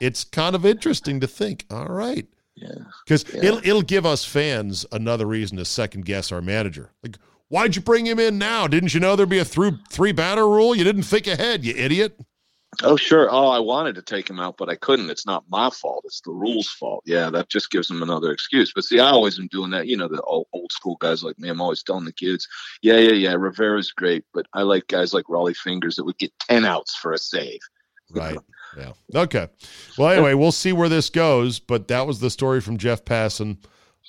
it's kind of interesting to think. All right, Yeah. because Yeah. it'll it'll give us fans another reason to second guess our manager. Like, why'd you bring him in now? Didn't you know there'd be a through three batter rule? You didn't think ahead, you idiot. Oh, sure. Oh, I wanted to take him out, but I couldn't. It's not my fault. It's the rules' fault. Yeah, that just gives them another excuse. But see, I always am doing that. You know, the old, old school guys like me, I'm always telling the kids, yeah, yeah, yeah, Rivera's great, but I like guys like Rollie Fingers that would get 10 outs for a save. Right. Yeah. Okay. Well, anyway, we'll see where this goes, but that was the story from Jeff Passan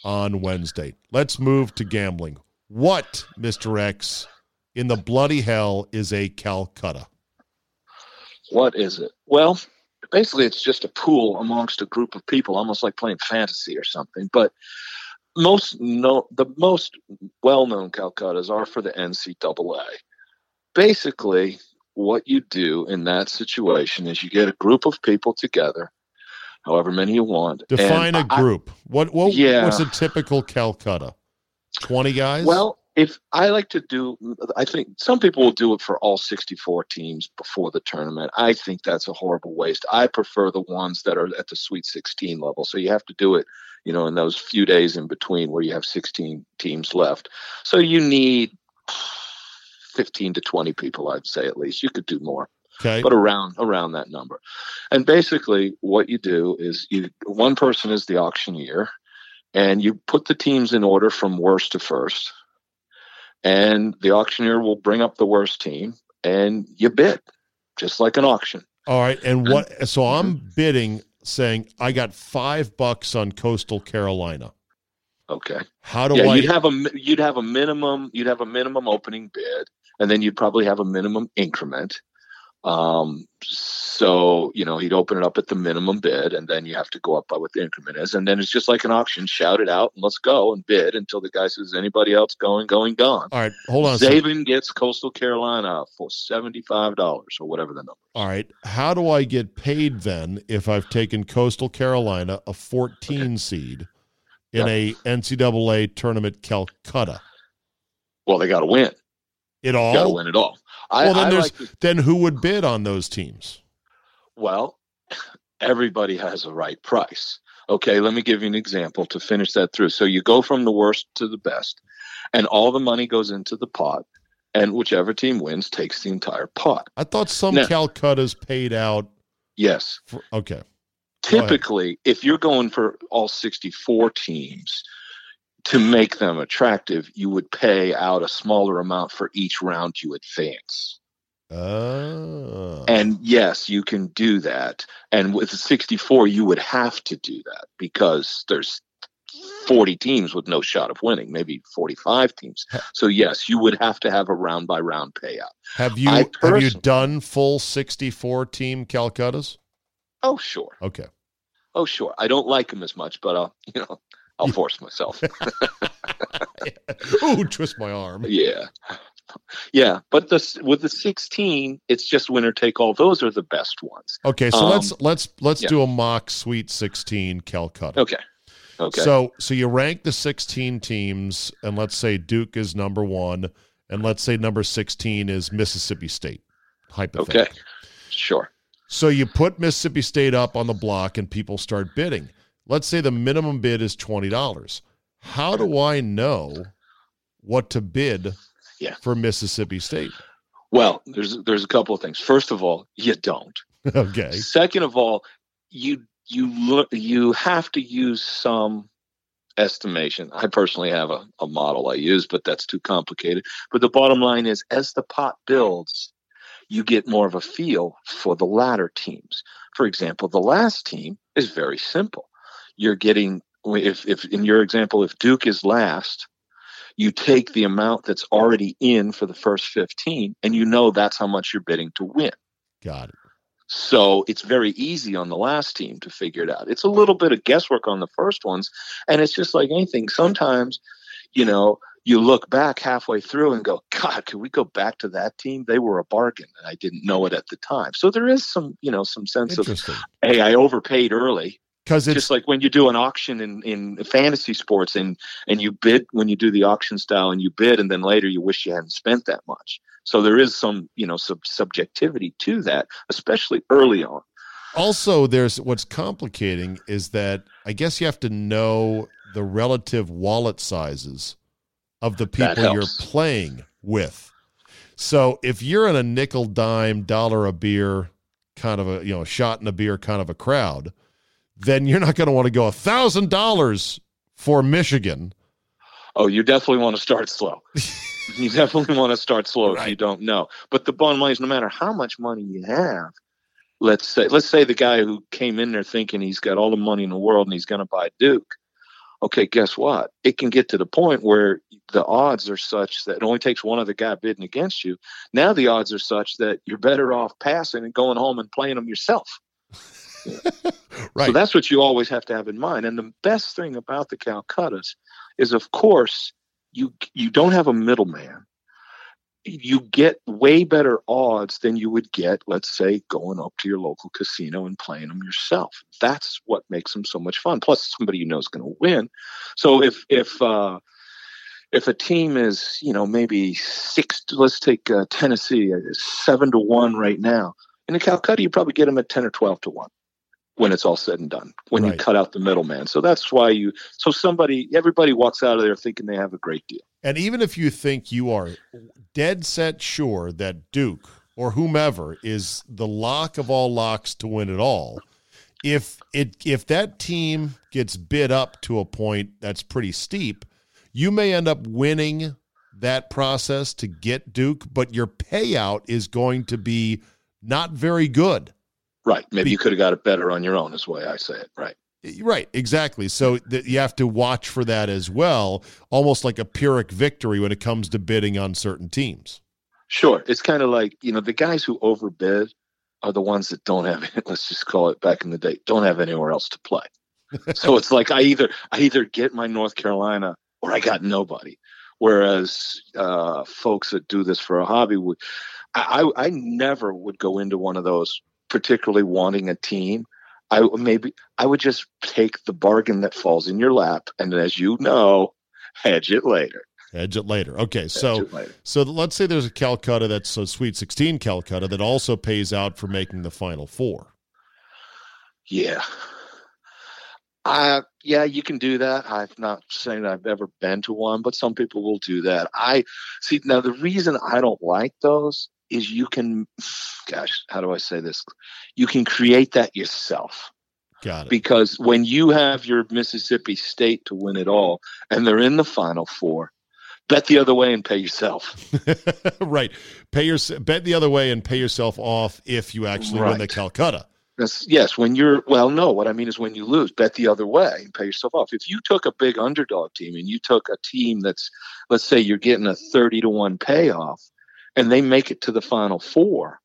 on Wednesday. Let's move to gambling. What, Mr. X, in the bloody hell is a Calcutta? What is it? Well, basically, it's just a pool amongst a group of people, almost like playing fantasy or something. But most no, the most well-known Calcuttas are for the NCAA. Basically, what you do in that situation is you get a group of people together, however many you want. and Define a I- group. what what Yeah. what's a typical Calcutta? 20 guys? Well, if I like to do, I think some people will do it for all 64 teams before the tournament. I think that's a horrible waste. I prefer the ones that are at the Sweet 16 level. So you have to do it, you know, in those few days in between where you have 16 teams left. So you need 15 to 20 people, I'd say at least. You could do more okay. but around around that number. And basically, what you do is you one person is the auctioneer, and you put the teams in order from worst to first, and the auctioneer will bring up the worst team, and you bid, just like an auction. All right. And what so I'm Mm-hmm. bidding saying I got 5 bucks on Coastal Carolina. Okay. How do yeah, I you'd have a you'd have a minimum you'd have a minimum opening bid, and then you'd probably have a minimum increment. Um, so, you know, he'd open it up at the minimum bid and then you have to go up by what the increment is. And then it's just like an auction, shout it out and let's go and bid until the guy says, anybody else going, going, gone. All right, hold on. Zabin gets Coastal Carolina for $75 or whatever the number. All right. How do I get paid then if I've taken Coastal Carolina, a 14 okay. seed, in yep. a NCAA tournament Calcutta? Well, they got to win. It all? Got to win it all. I, well, then I there's like then who would bid on those teams? Well, everybody has a right price. Okay, let me give you an example to finish that through. So you go from the worst to the best, and all the money goes into the pot, and whichever team wins takes the entire pot. I thought some now, Calcutta's paid out. Yes. For, okay. Typically, if you're going for all 64 teams, to make them attractive, you would pay out a smaller amount for each round you advance. Oh. And yes, you can do that. And with 64, you would have to do that because there's 40 teams with no shot of winning, maybe 45 teams. So yes, you would have to have a round by round payout. Have you have you done full 64 team Calcuttas? Oh sure. Okay. Oh sure. I don't like them as much, but uh, you know, I'll force myself. oh, twist my arm. Yeah. Yeah, but the with the 16, it's just winner take all. Those are the best ones. Okay, so um, let's let's let's yeah. do a mock Sweet 16 Calcutta. Okay. Okay. So so you rank the 16 teams, and let's say Duke is number one, and let's say number 16 is Mississippi State. Hypothetically. Okay. Sure. So you put Mississippi State up on the block, and people start bidding let's say the minimum bid is $20. How do I know what to bid yeah. for Mississippi State? Well, there's there's a couple of things. First of all, you don't. okay. Second of all, you you look you have to use some estimation. I personally have a, a model I use, but that's too complicated. But the bottom line is as the pot builds, you get more of a feel for the latter teams. For example, the last team is very simple you're getting if if in your example if Duke is last, you take the amount that's already in for the first 15 and you know that's how much you're bidding to win. Got it. So it's very easy on the last team to figure it out. It's a little bit of guesswork on the first ones and it's just like anything. Sometimes, you know, you look back halfway through and go, God, could we go back to that team? They were a bargain, and I didn't know it at the time. So there is some, you know, some sense of, hey, I overpaid early, because it's just like when you do an auction in, in fantasy sports and and you bid when you do the auction style and you bid and then later you wish you hadn't spent that much. So there is some you know sub- subjectivity to that especially early on. Also there's what's complicating is that i guess you have to know the relative wallet sizes of the people you're playing with. So if you're in a nickel dime dollar a beer kind of a you know shot in a beer kind of a crowd then you're not going to want to go a thousand dollars for Michigan. Oh, you definitely want to start slow. you definitely want to start slow right. if you don't know. But the bottom line is, no matter how much money you have, let's say let's say the guy who came in there thinking he's got all the money in the world and he's going to buy Duke. Okay, guess what? It can get to the point where the odds are such that it only takes one other guy bidding against you. Now the odds are such that you're better off passing and going home and playing them yourself. Right. So that's what you always have to have in mind. And the best thing about the Calcuttas is, of course, you you don't have a middleman. You get way better odds than you would get, let's say, going up to your local casino and playing them yourself. That's what makes them so much fun. Plus, somebody you know is going to win. So if if uh, if a team is, you know, maybe six, let's take uh, Tennessee, uh, seven to one right now. In the Calcutta, you probably get them at ten or twelve to one when it's all said and done when right. you cut out the middleman. So that's why you so somebody everybody walks out of there thinking they have a great deal. And even if you think you are dead set sure that duke or whomever is the lock of all locks to win it all if it if that team gets bid up to a point that's pretty steep you may end up winning that process to get duke but your payout is going to be not very good Right. Maybe Be- you could have got it better on your own, is the way I say it. Right. Right, exactly. So th- you have to watch for that as well, almost like a Pyrrhic victory when it comes to bidding on certain teams. Sure. It's kind of like, you know, the guys who overbid are the ones that don't have, let's just call it back in the day, don't have anywhere else to play. so it's like I either I either get my North Carolina or I got nobody. Whereas uh, folks that do this for a hobby would, I, I never would go into one of those particularly wanting a team. I maybe I would just take the bargain that falls in your lap, and as you know, hedge it later. Hedge it later. Okay, so later. so let's say there's a Calcutta that's a Sweet 16 Calcutta that also pays out for making the Final Four. Yeah, I yeah, you can do that. I'm not saying I've ever been to one, but some people will do that. I see now the reason I don't like those is you can, gosh, how do I say this? You can create that yourself. Got it. Because when you have your Mississippi State to win it all and they're in the Final Four, bet the other way and pay yourself. right. Pay your bet the other way and pay yourself off if you actually right. win the Calcutta. That's, yes, when you're well, no. What I mean is when you lose, bet the other way and pay yourself off. If you took a big underdog team and you took a team that's, let's say, you're getting a thirty to one payoff, and they make it to the final four,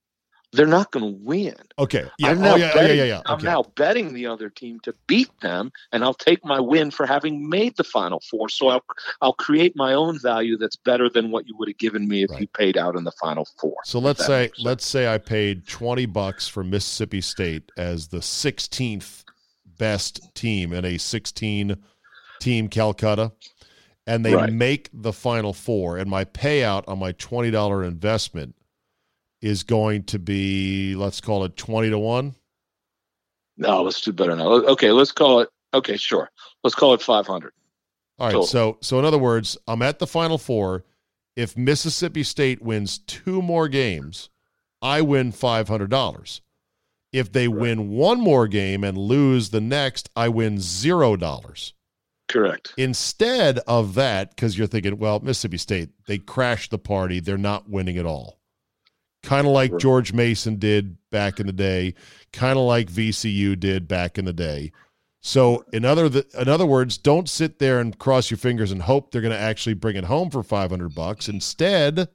they're not going to win. Okay. Yeah. I'm oh, now, oh, yeah, betting, yeah, yeah, I'm now betting the other team to beat them, and I'll take my win for having made the final four. So I'll I'll create my own value that's better than what you would have given me if right. you paid out in the final four. So let's say let's say I paid twenty bucks for Mississippi State as the sixteenth best team in a sixteen team Calcutta. And they right. make the final four, and my payout on my twenty dollar investment is going to be let's call it 20 to 1 no let's do better now. Okay let's call it okay sure. Let's call it 500 all right total. so so in other words i'm at the final four. If mississippi state wins two more games i win $500 if they right. win one more game and lose the next i win zero dollars correct instead of that because you're thinking well mississippi state they crashed the party they're not winning at all kind of like George Mason did back in the day, kind of like VCU did back in the day. So in other th- in other words, don't sit there and cross your fingers and hope they're going to actually bring it home for 500 bucks. Instead,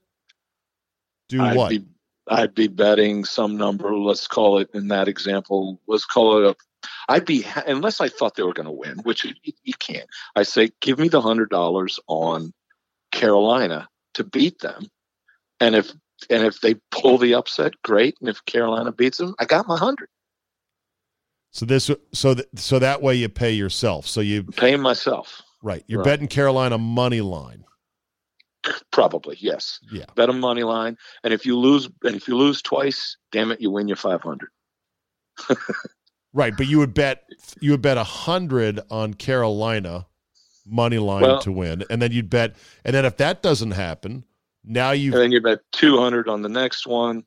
do I'd what? Be, I'd be betting some number, let's call it in that example, let's call it a I'd be unless I thought they were going to win, which you, you can't. I say give me the $100 on Carolina to beat them. And if and if they pull the upset, great. And if Carolina beats them, I got my hundred. So this, so th- so that way you pay yourself. So you pay myself. Right. You're right. betting Carolina money line. Probably yes. Yeah. Bet a money line, and if you lose, and if you lose twice, damn it, you win your five hundred. right, but you would bet you would bet a hundred on Carolina money line well, to win, and then you'd bet, and then if that doesn't happen, now you and then you bet 200 on the next one.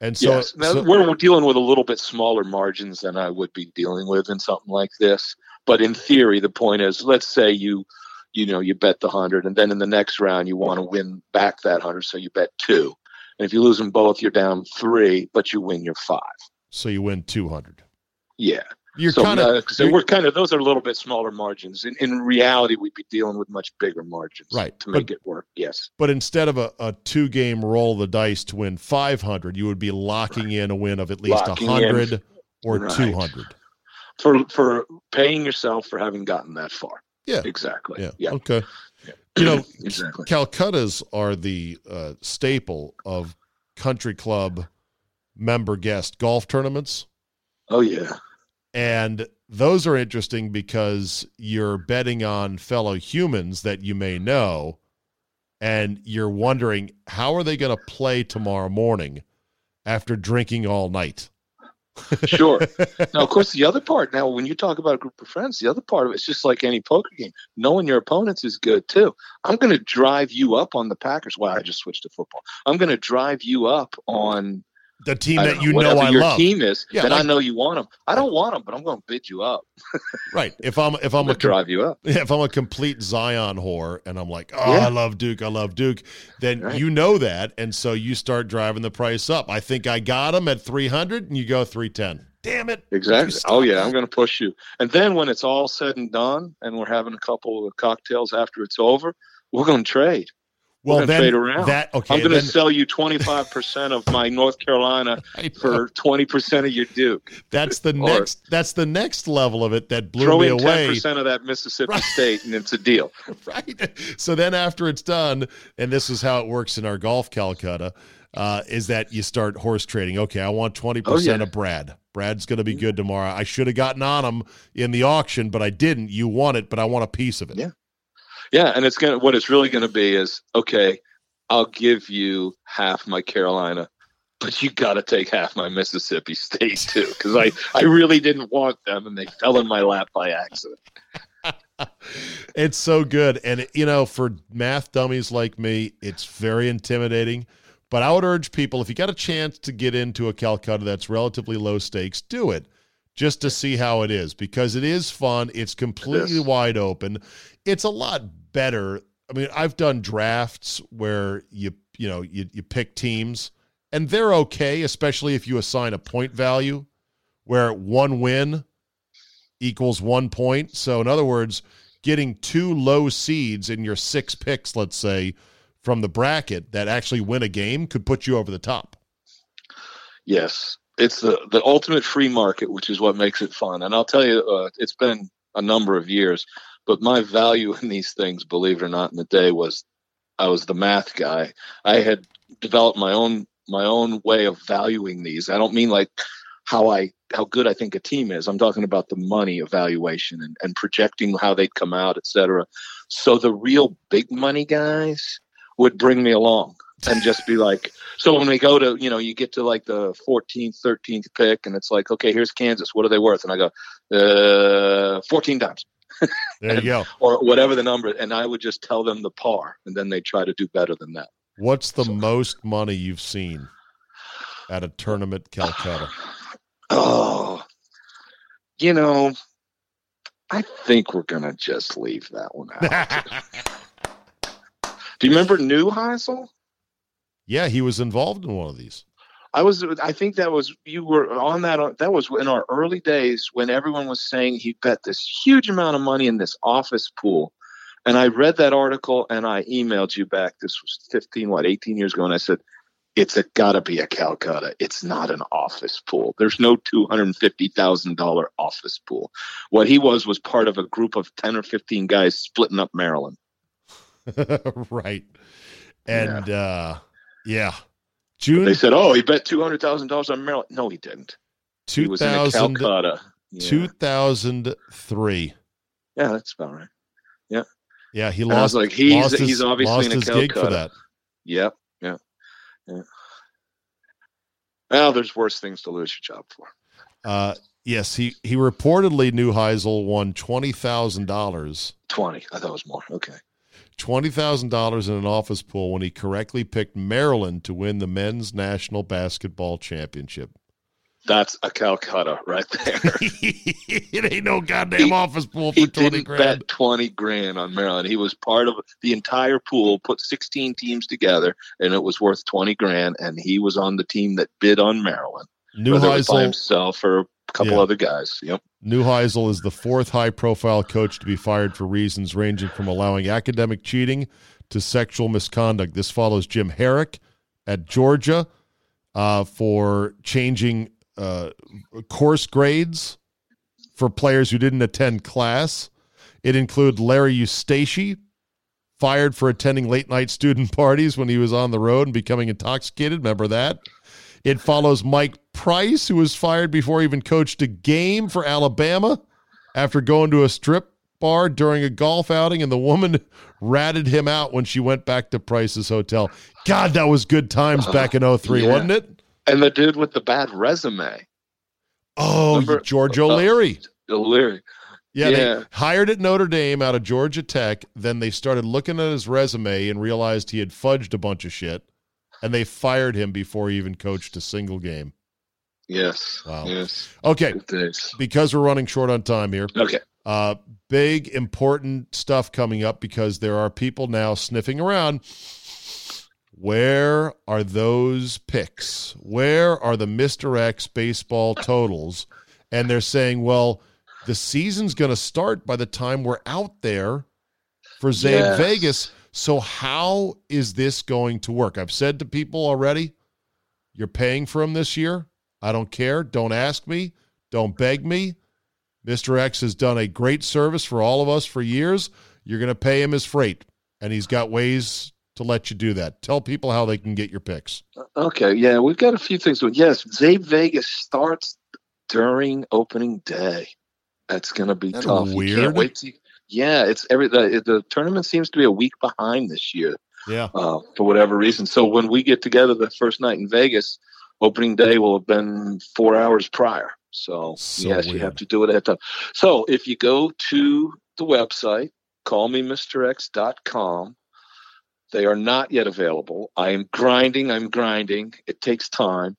And so, yes. now so we're, we're dealing with a little bit smaller margins than I would be dealing with in something like this. But in theory, the point is, let's say you, you know, you bet the hundred, and then in the next round you want to win back that hundred, so you bet two. And if you lose them both, you're down three, but you win your five. So you win two hundred. Yeah. You're so, kind of uh, so we're kind of those are a little bit smaller margins. In, in reality, we'd be dealing with much bigger margins, right, to make but, it work. Yes, but instead of a, a two game roll the dice to win five hundred, you would be locking right. in a win of at least a hundred or right. two hundred for for paying yourself for having gotten that far. Yeah, exactly. Yeah, yeah. okay. Yeah. You know, exactly. Calcuttas are the uh, staple of country club member guest golf tournaments. Oh yeah. And those are interesting because you're betting on fellow humans that you may know, and you're wondering how are they going to play tomorrow morning after drinking all night. sure. Now, of course, the other part. Now, when you talk about a group of friends, the other part of it's just like any poker game. Knowing your opponents is good too. I'm going to drive you up on the Packers. Wow, I just switched to football. I'm going to drive you up on the team that you know, I your love. team is, yeah, then like, I know you want them. I don't want them, but I'm going to bid you up. right. If I'm if I'm, I'm a drive you up. If I'm a complete Zion whore and I'm like, oh, yeah. I love Duke, I love Duke, then right. you know that, and so you start driving the price up. I think I got them at 300, and you go 310. Damn it! Exactly. Oh yeah, I'm going to push you. And then when it's all said and done, and we're having a couple of cocktails after it's over, we're going to trade. Well, gonna then trade around. that okay. I'm going to sell you 25% of my North Carolina for 20% of your Duke. that's the or- next. That's the next level of it that blew Throw me in away. 10% of that Mississippi Right. State, and it's a deal. right? So then after it's done, and this is how it works in our golf Calcutta, uh, is that you start horse trading. Okay, I want 20% Oh, yeah. of Brad. Brad's going to be good tomorrow. I should have gotten on him in the auction, but I didn't. You want it, but I want a piece of it. Yeah. Yeah, and it's gonna. What it's really going to be is okay. I'll give you half my Carolina, but you got to take half my Mississippi State too, because I I really didn't want them, and they fell in my lap by accident. It's so good. And, you know, for math dummies like me, it's very intimidating. But I would urge people if you got a chance to get into a Calcutta that's relatively low stakes, do it just to see how it is because it is fun. It's completely wide open. It's a lot better. I mean, I've done drafts where you, you know, you, you pick teams and they're okay, especially if you assign a point value where one win equals one point. So, in other words, getting two low seeds in your six picks, let's say, from the bracket that actually win a game could put you over the top. Yes, it's the the ultimate free market, which is what makes it fun. And I'll tell you, uh, it's been a number of years, but my value in these things, believe it or not, in the day was I was the math guy. I had developed my own my own way of valuing these. I don't mean like how I how good I think a team is. I'm talking about the money evaluation and, and projecting how they'd come out, et cetera. So the real big money guys would bring me along and just be like, so when we go to, you know, you get to like the 14th, 13th pick, and it's like, okay, here's Kansas. What are they worth? And I go, uh, 14 times There you go. or whatever the number. And I would just tell them the par, and then they try to do better than that. What's the most money you've seen at a tournament Calcutta? Oh, you know, I think we're gonna just leave that one out. Do you remember Neuheisel? yeah, he was involved in one of these. I was. I think that was you were on that. That was in our early days when everyone was saying he bet this huge amount of money in this office pool. And I read that article and I emailed you back. This was 15, what, 18 years ago. And I said, it's a gotta be a Calcutta. It's not an office pool. There's no two hundred and fifty thousand dollar office pool. What he was was part of a group of ten or fifteen guys splitting up Maryland. right. And uh yeah. June They said, "Oh, he bet two hundred thousand dollars on Maryland." No, he didn't. He was in a 2000, Calcutta. Yeah. 2003. yeah, that's about right. Yeah, Yeah, he And I was lost. like, he's lost he's obviously lost in a his gig for Calcutta. that. Yep, yeah, yeah. Well, there's worse things to lose your job for. Uh, yes, he he reportedly Neuheisel won twenty thousand dollars, Twenty. I thought it was more. Okay. Twenty thousand dollars in an office pool when he correctly picked Maryland to win the men's national basketball championship. That's a Calcutta right there. it ain't no goddamn He- office pool for twenty grand. bet 20 grand on Maryland. He was part of the entire pool, put 16 teams together, and it was worth 20 grand. And he was on the team that bid on Maryland, New whether it by Heisel, himself or a couple Yeah. other guys. Yep. Neuheisel is the fourth high-profile coach to be fired for reasons ranging from allowing academic cheating to sexual misconduct. This follows Jim Harrick at Georgia uh, for changing uh, course grades for players who didn't attend class. It included Larry Eustachy, fired for attending late night student parties when he was on the road and becoming intoxicated. Remember that? It follows Mike Price, who was fired before he even coached a game for Alabama after going to a strip bar during a golf outing, and the woman ratted him out when she went back to Price's hotel. God, that was good times back in 03, Yeah. wasn't it? And the dude with the bad resume, Oh, Remember- George uh, O'Leary. O'Leary. Yeah, Yeah. they hired at Notre Dame out of Georgia Tech. Then they started looking at his resume and realized he had fudged a bunch of shit, and they fired him before he even coached a single game. Yes. Wow. Yes. Okay, because we're running short on time here. Okay. Uh, big important stuff coming up because there are people now sniffing around. Where are those picks? Where are the Mr. X baseball totals? And they're saying, well, the season's going to start by the time we're out there for Zabe Yes. Vegas. So, how is this going to work? I've said to people already, you're paying for him this year. I don't care. Don't ask me. Don't beg me. Mr. X has done a great service for all of us for years. You're going to pay him his freight, and he's got ways to let you do that. Tell people how they can get your picks. Uh, okay, yeah, we've got a few things. Yes, Zabe Vegas starts during opening day. That's going to be That's tough. weird. You can't wait to. Yeah, it's every the, the tournament seems to be a week behind this year Yeah. uh, for whatever reason. So when we get together the first night in Vegas, opening day will have been four hours prior. So, So yes, you have to do it at time. So if you go to the website, callmemrx.com, they are not yet available. I am grinding. I'm grinding. It takes time.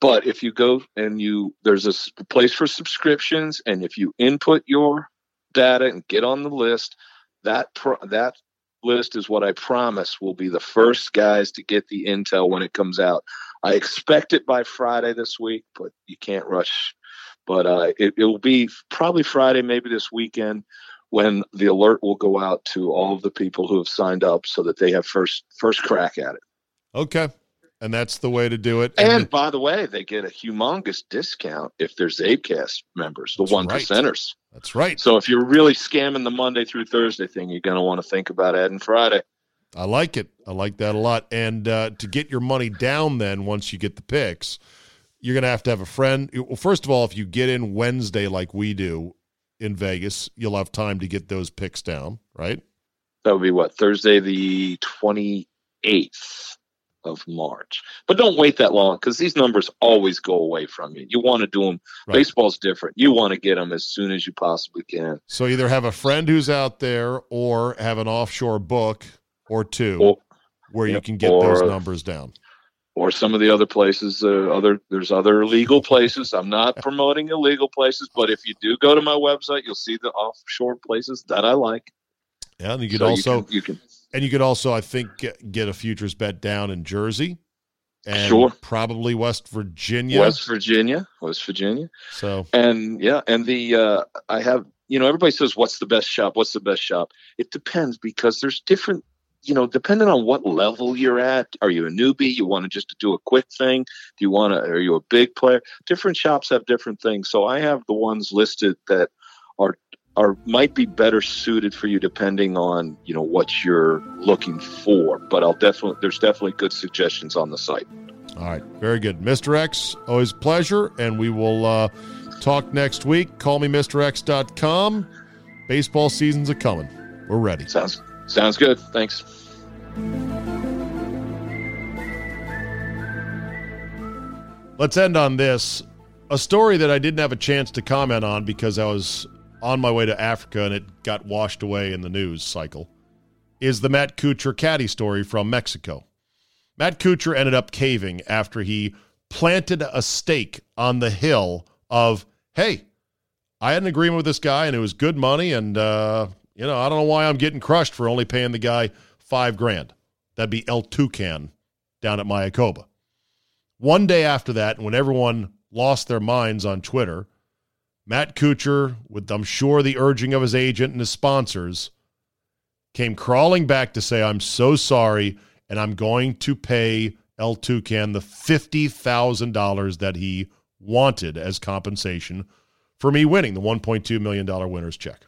But if you go and you, there's a place for subscriptions, and if you input your data and get on the list, that pro- that list is what I promise will be the first guys to get the intel when it comes out. I expect it by Friday this week, but you can't rush. But uh, it, it will be probably Friday, maybe this weekend, when the alert will go out to all of the people who have signed up, so that they have first first crack at it. Okay. And that's the way to do it. And by the way, they get a humongous discount if they're Zabecast members, the one right. percenters. that's right. So if you're really scamming the Monday through Thursday thing, you're going to want to think about adding Friday. I like it. I like that a lot. And uh, to get your money down, then once you get the picks, you're going to have to have a friend. Well, first of all, if you get in Wednesday like we do in Vegas, you'll have time to get those picks down, right? That would be what Thursday, the 28th of March. But don't wait that long because these numbers always go away from you. You want to do them. Right. Baseball's different. You want to get them as soon as you possibly can. So either have a friend who's out there or have an offshore book or two Or, where you can get those numbers down. or some of the other places. Uh, other there's other legal places. I'm not promoting illegal places, but if you do go to my website, you'll see the offshore places that I like. Yeah, and you could So also you can, you can and you could also I think get, a futures bet down in Jersey and Sure. probably West Virginia. West Virginia, West Virginia. So and yeah and the uh i have you know everybody says what's the best shop what's the best shop it depends because there's different you know depending on what level you're at are you a newbie you want to just do a quick thing do you want to are you a big player different shops have different things so i have the ones listed that are might be better suited for you depending on you know what you're looking for but i'll definitely there's definitely good suggestions on the site All right, very good. Mr. X, always a pleasure, and we will uh, talk next week. Call me mr MrX.com. Baseball season's a coming. We're ready. sounds sounds good thanks Let's end on this. A story that I didn't have a chance to comment on because I was on my way to Africa and it got washed away in the news cycle is the Matt Kuchar caddy story from Mexico. Matt Kuchar ended up caving after he planted a stake on the hill of, hey, I had an agreement with this guy and it was good money. And, uh, you know, I don't know why I'm getting crushed for only paying the guy five grand. That'd be El Tucan down at Mayakoba. One day after that, when everyone lost their minds on Twitter, Matt Kuchar, with I'm sure the urging of his agent and his sponsors, came crawling back to say, I'm so sorry, and I'm going to pay El Tucan the $50,000 that he wanted as compensation for me winning the $1.2 million winner's check.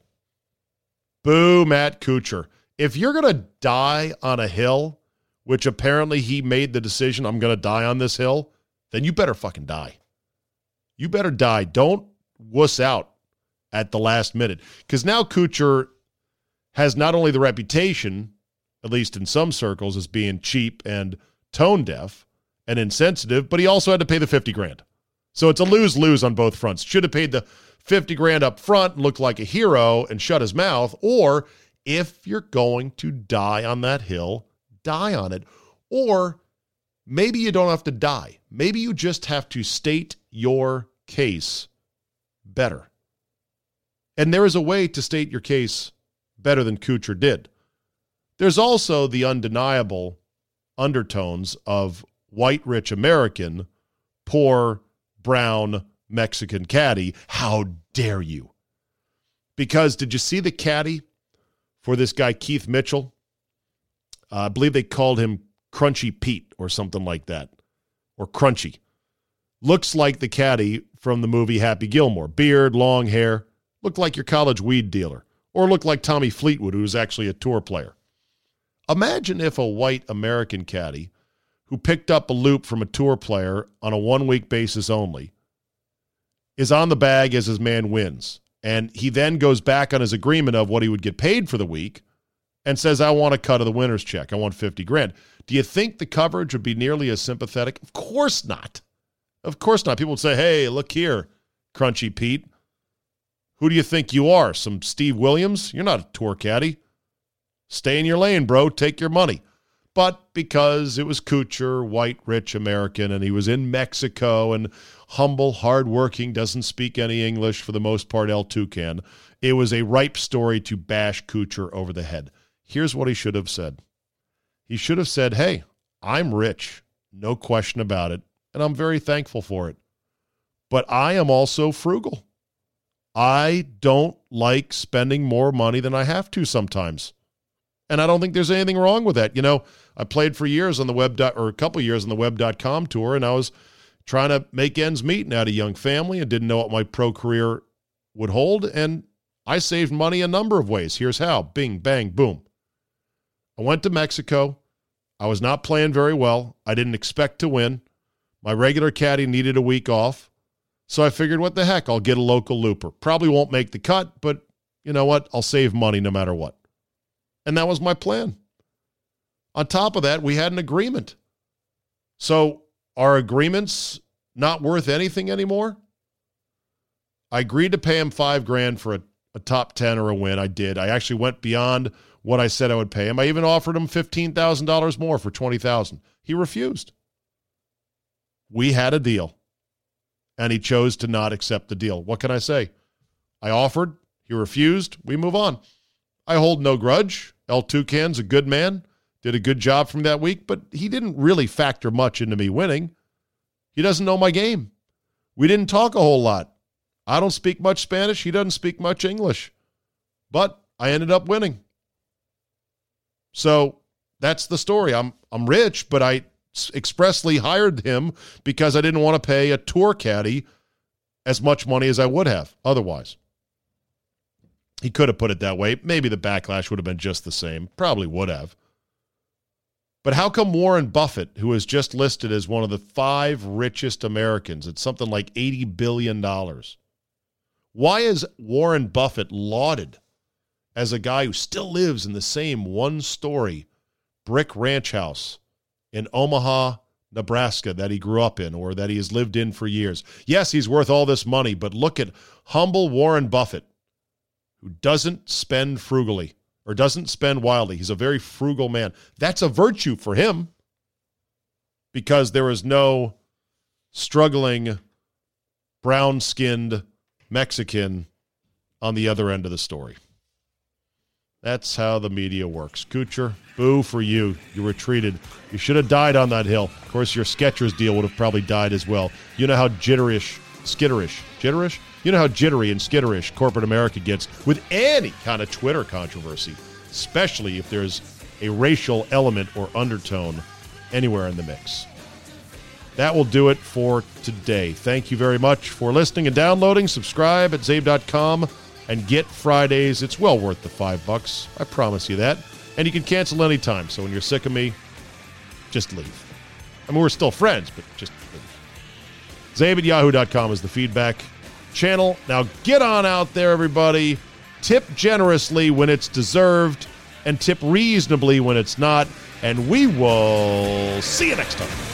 Boo, Matt Kuchar. If you're going to die on a hill, which apparently he made the decision, I'm going to die on this hill, then you better fucking die. You better die. Don't wuss out at the last minute. Because now Kuchar has not only the reputation, at least in some circles, as being cheap and tone deaf and insensitive, but he also had to pay the 50 grand. So it's a lose lose on both fronts. Should have paid the 50 grand up front, looked like a hero, and shut his mouth. Or if you're going to die on that hill, die on it. Or maybe you don't have to die. Maybe you just have to state your case better. And there is a way to state your case better than Kuchar did. There's also the undeniable undertones of white rich American, poor brown Mexican caddy. How dare you? Because did you see the caddy for this guy, Keith Mitchell? Uh, I believe they called him Crunchy Pete or something like that, or Crunchy. Looks like the caddy from the movie Happy Gilmore. Beard, long hair, looked like your college weed dealer, or looked like Tommy Fleetwood, who was actually a tour player. Imagine if a white American caddy who picked up a loop from a tour player on a one week basis only is on the bag as his man wins. And he then goes back on his agreement of what he would get paid for the week and says, I want a cut of the winner's check. I want 50 grand. Do you think the coverage would be nearly as sympathetic? Of course not. Of course not. People would say, hey, look here, Crunchy Pete. Who do you think you are? Some Steve Williams? You're not a tour caddy. Stay in your lane, bro. Take your money. But because it was Kuchar, white, rich American, and he was in Mexico and humble, hardworking, doesn't speak any English for the most part, El Tucan, it was a ripe story to bash Kuchar over the head. Here's what he should have said he should have said, Hey, I'm rich, no question about it, and I'm very thankful for it. But I am also frugal. I don't like spending more money than I have to sometimes. And I don't think there's anything wrong with that. You know, I played for years on the web dot, or a couple years on the web.com tour, and I was trying to make ends meet and had a young family and didn't know what my pro career would hold. And I saved money a number of ways. Here's how bing, bang, boom. I went to Mexico. I was not playing very well. I didn't expect to win. My regular caddy needed a week off. So I figured, what the heck? I'll get a local looper. Probably won't make the cut, but you know what? I'll save money no matter what. And that was my plan. On top of that, we had an agreement. So are agreements not worth anything anymore? I agreed to pay him five grand for a, a top 10 or a win. I did. I actually went beyond what I said I would pay him. I even offered him $15,000 more for 20000 He refused. We had a deal, and he chose to not accept the deal. What can I say? I offered, he refused, we move on. I hold no grudge. El Tucan's a good man, did a good job from that week, but he didn't really factor much into me winning. He doesn't know my game. We didn't talk a whole lot. I don't speak much Spanish. He doesn't speak much English. But I ended up winning. So that's the story. I'm I'm rich, but I expressly hired him because I didn't want to pay a tour caddy as much money as I would have otherwise. He could have put it that way. Maybe the backlash would have been just the same. Probably would have. But how come Warren Buffett, who is just listed as one of the five richest Americans, at something like $80 billion, why is Warren Buffett lauded as a guy who still lives in the same one story brick ranch house in Omaha, Nebraska that he grew up in or that he has lived in for years? Yes, he's worth all this money, but look at humble Warren Buffett who doesn't spend frugally or doesn't spend wildly. He's a very frugal man. That's a virtue for him because there is no struggling brown skinned Mexican on the other end of the story. That's how the media works. Kuchar, boo for you. You retreated. You should have died on that hill. Of course, your Skechers deal would have probably died as well. You know how jitterish, skitterish, jitterish? You know how jittery and skitterish corporate America gets with any kind of Twitter controversy, especially if there's a racial element or undertone anywhere in the mix. That will do it for today. Thank you very much for listening and downloading. Subscribe at zabe.com and get Fridays. It's well worth the five bucks. I promise you that. And you can cancel anytime. So when you're sick of me, just leave. I mean, we're still friends, but just leave. Zabe at yahoo.com is the feedback channel. Now get on out there, everybody. Tip generously when it's deserved and tip reasonably when it's not. And we will see you next time.